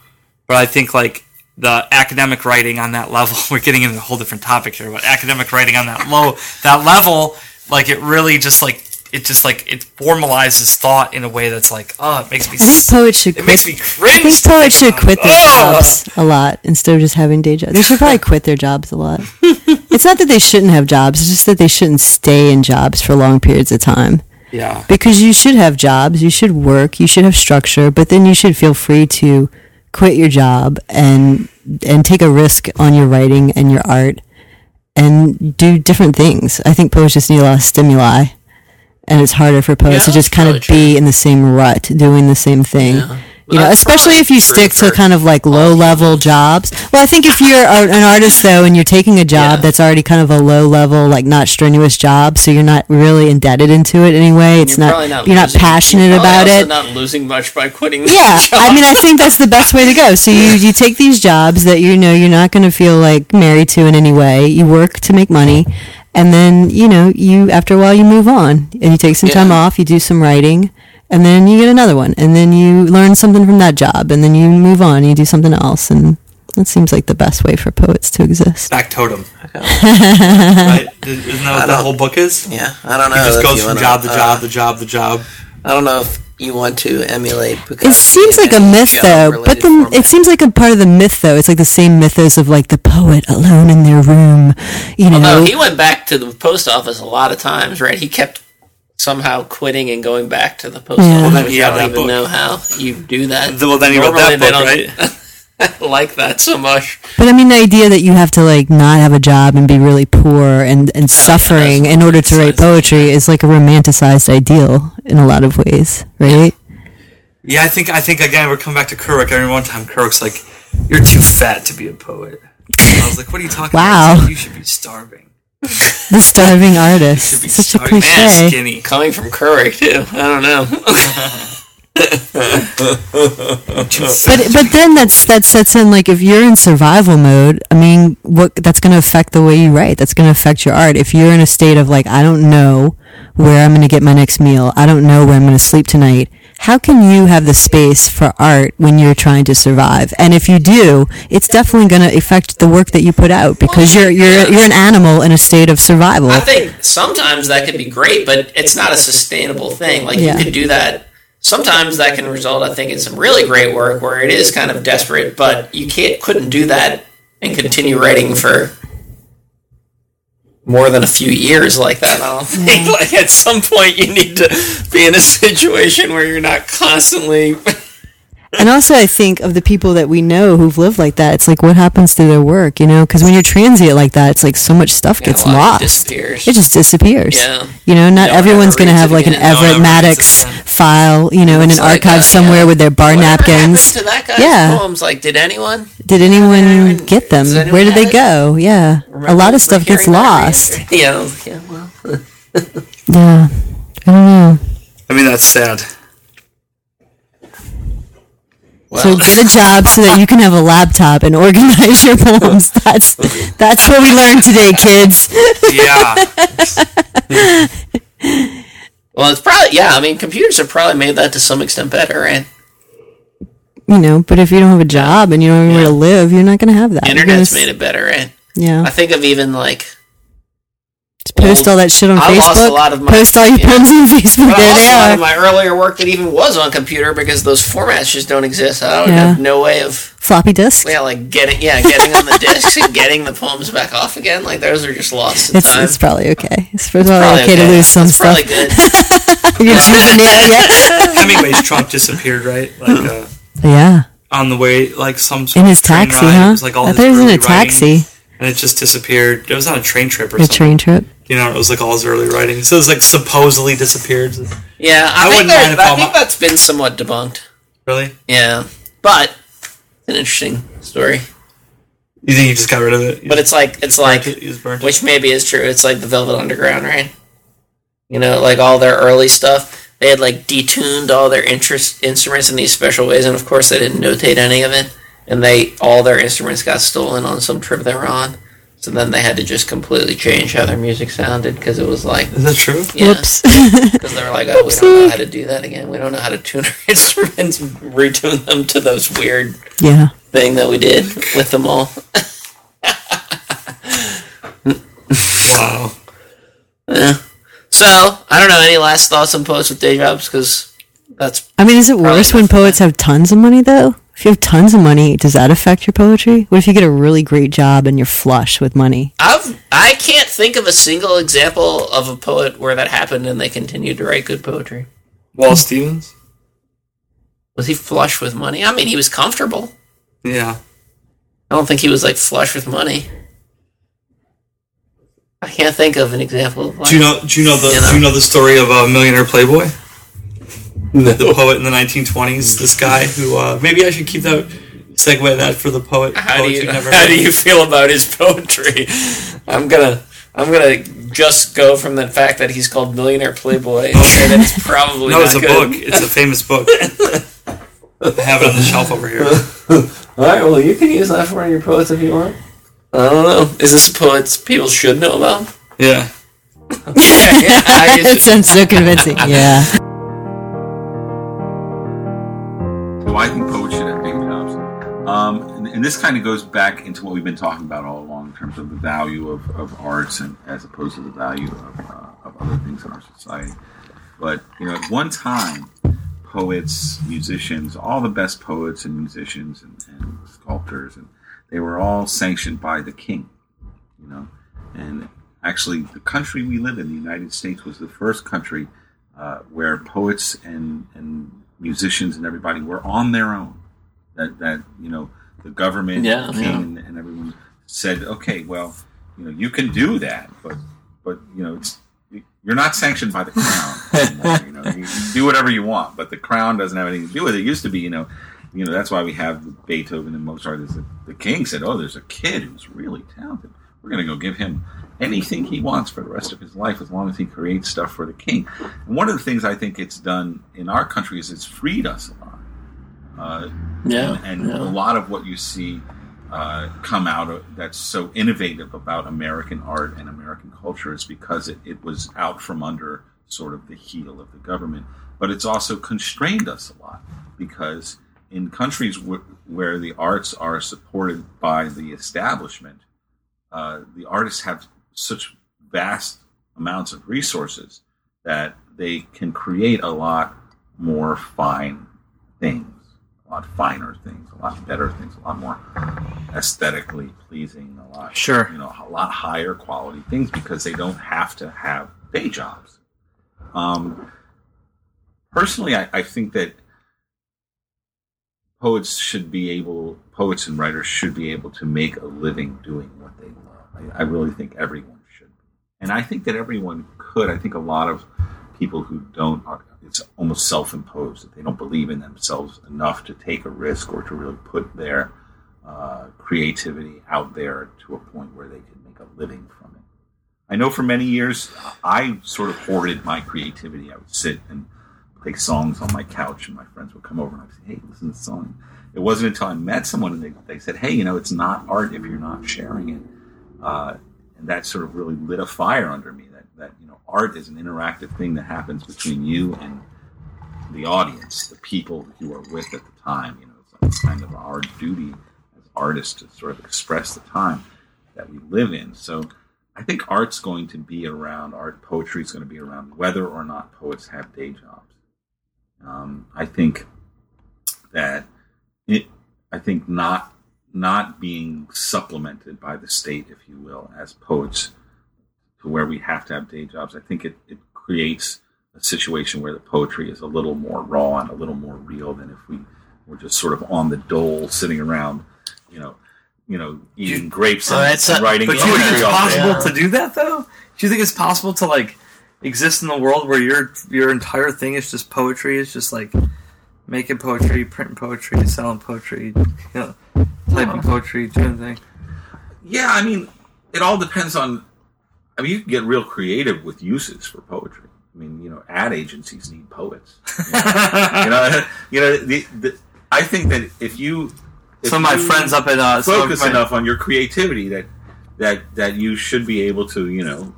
But i think like the academic writing on that level we're getting into a whole different topic here but academic writing on that low that level like it really just like it just like it formalizes thought in a way that's like oh it makes me I think poets should it quit. makes me cringe. I think poets should quit their Ugh! Oh! jobs a lot instead of just having day jobs. They should probably quit their jobs a lot. it's not that they shouldn't have jobs; it's just that they shouldn't stay in jobs for long periods of time. yeah Because you should have jobs, you should work, you should have structure, but then you should feel free to quit your job and and take a risk on your writing and your art and do different things. I think poets just need a lot of stimuli. And it's harder for poets to just kind of be in the same rut, doing the same thing. Yeah. You know, especially if you stick to kind of like low level jobs. Well, I think if you're a, an artist though, and you're taking a job Yeah. that's already kind of a low level, like not strenuous job, so you're not really indebted into it anyway. It's not, not you're not passionate you're about it. not losing much by quitting Yeah. I mean, I think that's the best way to go. So you you take these jobs that you know you're not going to feel like married to in any way. You work to make money, and then you know you after a while you move on and you take some time off. You do some writing, and then you get another one, and then you learn something from that job, and then you move on. You do something else, and that seems like the best way for poets to exist. back totem right isn't that what the whole book is yeah, I don't know. it just goes from wanna, job to uh, job to job to job I don't know if you want to emulate. It seems like a myth, though. But the format. it seems like a part of the myth, though. It's like the same mythos of like the poet alone in their room, you oh, know. Although he went back to the post office a lot of times, right? He kept somehow quitting and going back to the post Yeah. office. Well, then he you I have don't that even book. know how you do that. Well, then you wrote that they book, like that so much. But I mean, the idea that you have to like not have a job and be really poor and, and suffering in order to write poetry is like a romanticized ideal in a lot of ways, right? Yeah, I think I think again we're coming back to Kerouac. I remember one time Kerouac's like, "You're too fat to be a poet." And I was like, "What are you talking Wow. about?" Like, you should be starving. The starving artist. should be Such a starving. Man, cliche. skinny. Coming from Kerouac too. I don't know. But but then that's that sets in like if you're in survival mode, I mean, what that's going to affect the way you write. That's going to affect your art. If you're in a state of like I don't know where I'm going to get my next meal, I don't know where I'm going to sleep tonight. How can you have the space for art when you're trying to survive? And if you do, it's definitely going to affect the work that you put out because you're you're you're an animal in a state of survival. I think sometimes that could be great, but it's not a sustainable thing. Like Yeah. you could do that. Sometimes that can result, I think, in some really great work where it is kind of desperate, but you can't couldn't do that and continue writing for more than a few years like that. I don't think. Like at some point, you need to be in a situation where you're not constantly. And also, I think of the people that we know who've lived like that. It's like what happens to their work, you know? Because when you're transient like that, it's like so much stuff Yeah, gets a lot lost. disappears. It just disappears. Yeah. You know, not No everyone's going to have like an again. No Everette ever Maddox file, you know, in an like archive that, somewhere yeah. with their bar Whatever napkins. to that guy's Yeah. poems? Like, did anyone? Did anyone get them? Anyone Where did they have it? go? Yeah. a lot of stuff gets lost. Yeah. Yeah. Well. Yeah. I don't know. I mean, that's sad. So get a job so that you can have a laptop and organize your poems. That's that's what we learned today, kids. Yeah, Well, it's probably yeah. I mean, computers have probably made that to some extent better, right? You know, but if you don't have a job and you don't have anywhere to live, you're not going to have that. Internet's gonna made it better, right? Yeah. I think of even like post all that shit on I lost Facebook. a lot of my- post all your yeah. poems on Facebook. But I there lost they a lot are. of my earlier work that even was on computer because those formats just don't exist. I don't Yeah. have no way of Floppy disk. yeah, like getting yeah, getting on the discs and getting the poems back off again. Like those are just lost in It's, time. it's probably okay. It's probably, Probably okay, to lose some It's stuff. Probably good. You're choosing it. Yeah. Hemingway's trunk disappeared, right? Like uh, yeah. on the way, like some sort In of his train taxi, ride. It huh? was like all I his thought he was in a taxi. writing, and it just disappeared. It was on a train trip or something. A something. train trip. You know, it was like all his early writing. So it was like supposedly disappeared. Yeah, I I, think, wouldn't mind if I all think my- that's been somewhat debunked. Really? Yeah, but it's an interesting story. You think he just got rid of it? But it's like it's like he was burnt. which maybe is true. It's like the Velvet Underground, right? You know, like all their early stuff. They had like detuned all their interest instruments in these special ways, and of course they didn't notate any of it. And they all their instruments got stolen on some trip they were on. So then they had to just completely change how their music sounded because it was like, Is that true? yeah, Whoops. because they were like, oh, we don't know how to do that again. We don't know how to tune our instruments, retune them to those weird yeah. thing that we did with them all. Wow. Yeah. So I don't know. Any last thoughts on poets with day jobs? Because that's I mean, is it worse when not. poets have tons of money, though? If you have tons of money, does that affect your poetry? What if you get a really great job and you're flush with money? I've I can't think of a single example of a poet where that happened and they continued to write good poetry. Wallace Stevens? Was he flush with money? I mean, he was comfortable. Yeah. I don't think he was like flush with money. I can't think of an example. Of like, Do you know? Do you know the? You know. Do you know the story of a millionaire playboy? The poet in the 1920s. This guy who uh, maybe I should keep that segue that for the poet. How do poets you never how heard do you feel about his poetry? I'm gonna I'm gonna just go from the fact that he's called Millionaire Playboy and it's probably No, not it's a good. book. It's a famous book. I have it on the shelf over here. All right, well, you can use that for one of your poets if you want. I don't know. Is this a poet people should know about? Yeah. I that sounds so convincing. Yeah. And, this kind of goes back into what we've been talking about all along in terms of the value of, of arts and as opposed to the value of, uh, of other things in our society. But you know, at one time, poets, musicians, all the best poets and musicians and, and sculptors, and they were all sanctioned by the king. You know, and actually, the country we live in, the United States, was the first country uh, where poets and and musicians and everybody were on their own. That that you know the government, Yeah, the king, yeah. and, everyone said, okay, well, you know, you can do that, but but you know, it's you're not sanctioned by the crown. anymore, you know, you, you do whatever you want, but the crown doesn't have anything to do with it. It used to be, you know, you know, that's why we have Beethoven and Mozart. Is that the king said, "Oh, there's a kid who's really talented. We're going to go give him anything he wants for the rest of his life, as long as he creates stuff for the king." And one of the things I think it's done in our country is it's freed us a lot. Uh, Yeah, and, and yeah. a lot of what you see uh, come out of that's so innovative about American art and American culture is because it, it was out from under sort of the heel of the government. But it's also constrained us a lot because in countries w- where the arts are supported by the establishment, uh, the artists have such vast amounts of resources that they can create a lot more fine things lot finer things, a lot better things, a lot more aesthetically pleasing, a lot Sure. you know, a lot higher quality things because they don't have to have day jobs. Um, personally, I, I think that poets should be able, poets and writers should be able to make a living doing what they love. I, I really think everyone should, and I think that everyone could. I think a lot of people who don't are it's almost self-imposed that they don't believe in themselves enough to take a risk or to really put their uh, creativity out there to a point where they can make a living from it. I know for many years I sort of hoarded my creativity. I would sit and play songs on my couch, and my friends would come over and I'd say, "Hey, listen to the song." It wasn't until I met someone and they, they said, "Hey, you know, it's not art if you're not sharing it," uh, and that sort of really lit a fire under me. That you know, art is an interactive thing that happens between you and the audience, the people you are with at the time. You know, it's like kind of our duty as artists to sort of express the time that we live in. So I think art's going to be around, art poetry is going to be around, whether or not poets have day jobs. Um, I think that it, I think not not being supplemented by the state, if you will, as poets to where we have to have day jobs. I think it, it creates a situation where the poetry is a little more raw and a little more real than if we were just sort of on the dole, sitting around, you know, you know, eating grapes Oh, and, a- and writing But do you think it's possible Yeah. to do that though? Do you think it's possible to like exist in the world where your your entire thing is just poetry? It's just like making poetry, printing poetry, selling poetry, you know, typing poetry, doing things. Yeah, I mean, it all depends on. I mean, you can get real creative with uses for poetry. I mean, you know, ad agencies need poets. You know, you know, you know the, the, I think that if you, if Some of my friends up in uh, focus my- enough on your creativity that that that you should be able to, you know,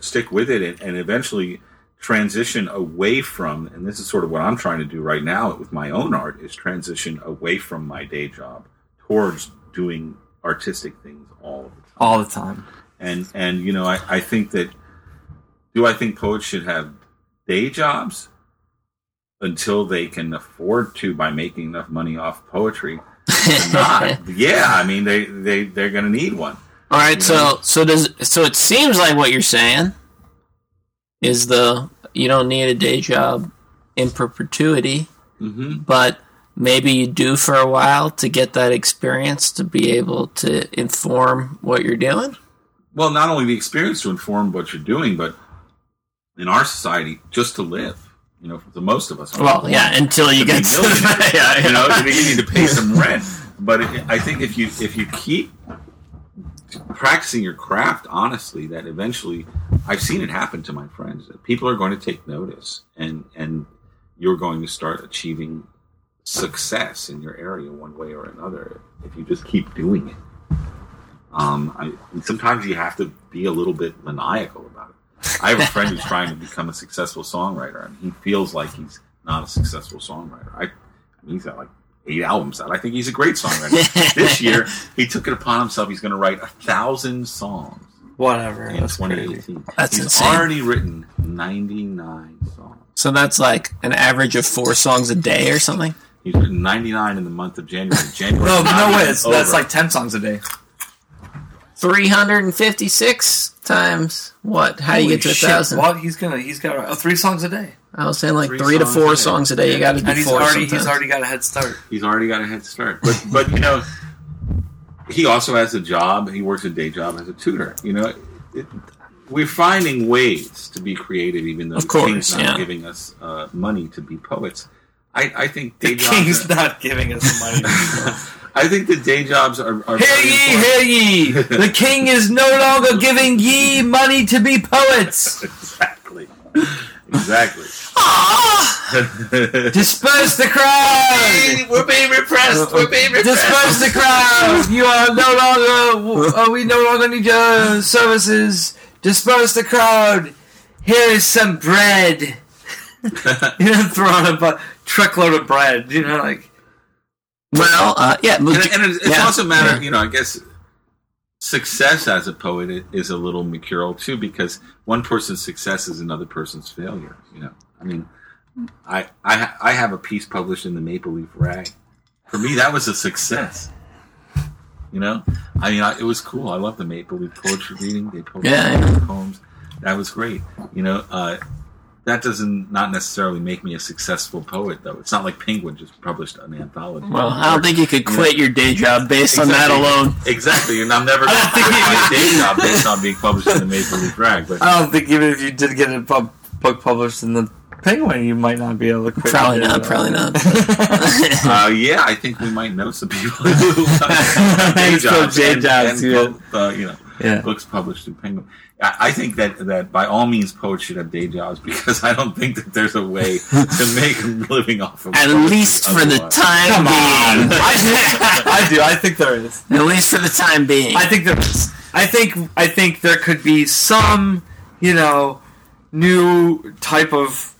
stick with it and, and eventually transition away from. And this is sort of what I'm trying to do right now with my own art is transition away from my day job towards doing artistic things all of the time all the time. And and you know I, I think that do I think poets should have day jobs until they can afford to by making enough money off poetry not yeah I mean they they they're gonna need one All right, so so does so it seems like what you're saying is the you don't need a day job in perpetuity, mm-hmm. but maybe you do for a while to get that experience to be able to inform what you're doing. Well not only the experience to inform what you're doing but in our society just to live you know for the most of us Well, yeah, until you to get to millionaires. yeah, you know, yeah. you need to pay some rent. But it, I think if you if you keep practicing your craft honestly, that eventually, I've seen it happen to my friends. That people are going to take notice, and and you're going to start achieving success in your area one way or another if you just keep doing it. Um, I, sometimes you have to be a little bit maniacal about it. I have a friend who's trying to become a successful songwriter, and he feels like he's not a successful songwriter. I, I mean, he's got like eight albums out. I think he's a great songwriter. this year, he took it upon himself. He's going to write a thousand songs Whatever. in That's crazy. 2018. That's he's insane. already written 99 songs. So that's like an average of four songs a day or something. He's written 99 in the month of January. January. No, no way. It's, that's over. like ten songs a day. 356 times what? How do you get to a shit, thousand? Well, he's gonna he's got uh, three songs a day, I was saying like Three three, to songs four a day. songs a day. You got to do and he's four. already he's sometimes. already got a head start. He's already got a head start. But but you know, he also has a job. He works a day job as a tutor. You know, it, we're finding ways to be creative, even though Of the course, king's not yeah. giving us uh, money to be poets. I, I think The day jobs. king's are- not giving us money. I think the day jobs are. are hear ye, hear ye! The king is no longer giving ye money to be poets. exactly. Exactly. Disperse the crowd. We're being repressed. We're being repressed. Disperse the crowd! You are no longer. Uh, we no longer need your services. Disperse the crowd. Here is some bread. you know, throw on a bu- truckload of bread. You know, like well, uh, yeah, and, and it's, it's yeah, also a matter, yeah. you know, I guess success as a poet is a little mercurial too, because one person's success is another person's failure. You know, I mean, I I I have a piece published in the Maple Leaf Rag. For me, that was a success. You know, I mean, I, it was cool. I love the Maple Leaf poetry reading. They published Yeah, yeah. poems. That was great. You know, uh, that doesn't not necessarily make me a successful poet, though. It's not like Penguin just published an anthology. well, I don't think you could quit your day job based on that alone. Exactly, and I'm never going to quit my day job based on being published in the Maple Leaf Rag. But I don't think even if you did get a pub- book published in the Penguin, you might not be able to quit. Probably your not. job. Probably not. uh, yeah, I think we might know some people who have day It's called jobs day and, jobs, and yeah. pub- uh, you know Yeah. books published in Penguin. I I think that, that by all means poets should have day jobs because I don't think that there's a way to make a living off of At least for the time Come on. being. I do. I do. I think there is. At least for the time being. I think there is. I think I think there could be some, you know, new type of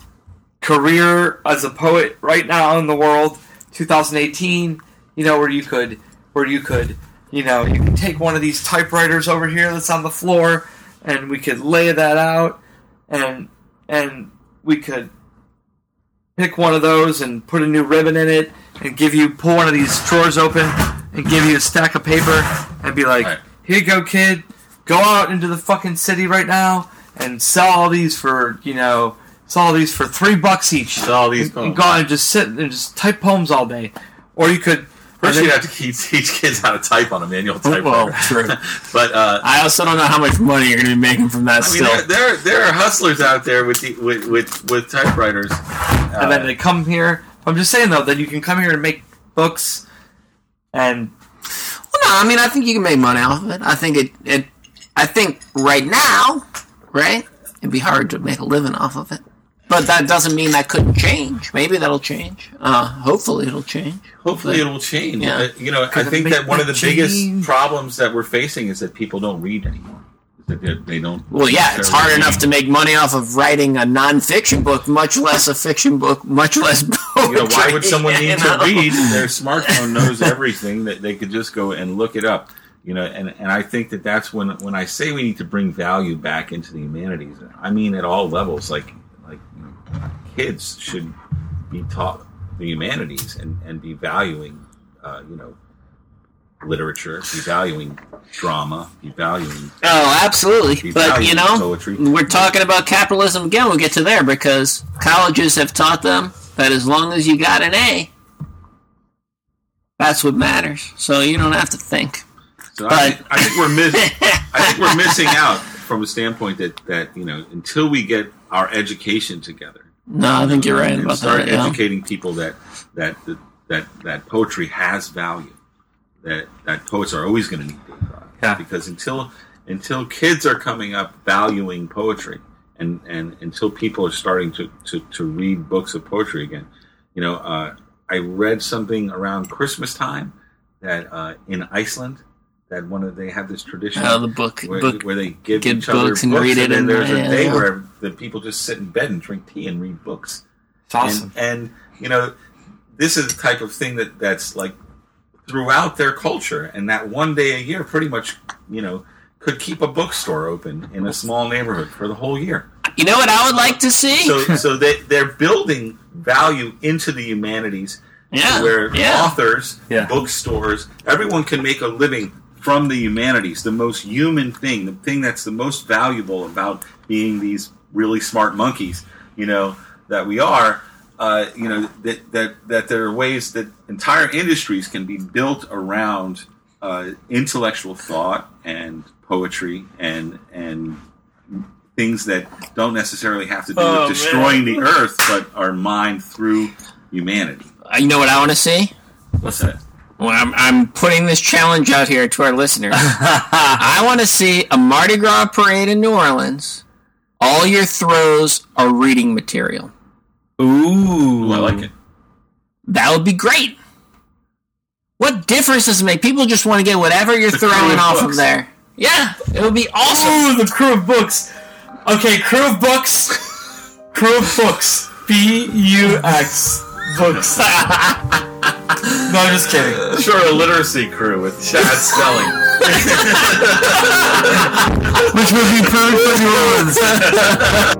career as a poet right now in the world, 2018. You know, where you could, where you could, you know, you can take one of these typewriters over here that's on the floor, and we could lay that out, and and we could pick one of those and put a new ribbon in it, and give you pull one of these drawers open and give you a stack of paper and be like, Right. "Here you go, kid. Go out into the fucking city right now and sell all these for you know." Sell all these for three bucks each. Sell all these and, and go out and just sit and just type poems all day, or you could. First, and you then- have to teach, teach kids how to type on a manual typewriter. well, true. but uh, I also don't know how much money you're going to be making from that I mean, still. there, there there are hustlers out there with the, with, with with typewriters. Uh, and then they come here. I'm just saying though that you can come here and make books, and Well, no, I mean, I think you can make money off of it. I think it, it. I think right now, right, it'd be hard to make a living off of it. But that doesn't mean that couldn't change. Maybe that'll change. Uh, hopefully, it'll change. Hopefully, But- it will change. Yeah. Uh, you know, I think that one of the that biggest problems that we're facing is that people don't read anymore. That they, they don't. Well, yeah, it's hard enough to make money off of writing a nonfiction book, much less a fiction book, much less poetry. You know, why would someone need know? to read? Their smartphone knows everything that they could just go and look it up. You know, and, and I think that that's when when I say we need to bring value back into the humanities. I mean, at all levels. Like like you know, kids should be taught the humanities and and be valuing, uh, you know, literature, be valuing drama, be valuing Oh, absolutely. But you know, poetry. we're talking about capitalism again. We'll get to there because colleges have taught them that as long as you got an A, that's what matters. So you don't have to think. So I, think, I think we're miss, I think we're missing out from a standpoint that that you know until we get our education together. No, I think you're right and about start that. Yeah. educating people that that that that, that poetry has value. That that poets are always going to need day jobs. Yeah. Because until until kids are coming up valuing poetry, and and until people are starting to to, to read books of poetry again, you know, uh, I read something around Christmas time that uh, in Iceland that one of they have this tradition Oh, the book, where, book. where they give give each other books and read it then and- there's a yeah, day yeah. where the people just sit in bed and drink tea and read books. it's awesome. And, and you know, this is the type of thing that that's like throughout their culture, and that one day a year, pretty much, you know, could keep a bookstore open in a small neighborhood for the whole year. You know what I would like to see? So, so they they're building value into the humanities, yeah, where yeah. authors, Yeah. bookstores, everyone can make a living from the humanities, the most human thing, the thing that's the most valuable about being these really smart monkeys, you know, that we are. Uh, you know that, that that there are ways that entire industries can be built around uh, intellectual thought and poetry and and things that don't necessarily have to do Oh, with destroying the earth, but are mined through humanity. Uh, You know what I want to see? What's that? Well, I'm, I'm putting this challenge out here to our listeners. I want to see a Mardi Gras parade in New Orleans. All your throws are reading material. Ooh, Ooh, I like it. That would be great. What difference does it make? People just want to get whatever you're The throwing of off books. of there. Yeah, it would be awesome. Ooh, the krewe of books. Okay, krewe of books. krewe of books. B U X books. no, I'm just kidding. Sure, a literacy krewe with Chad spelling. Which would be perfect for.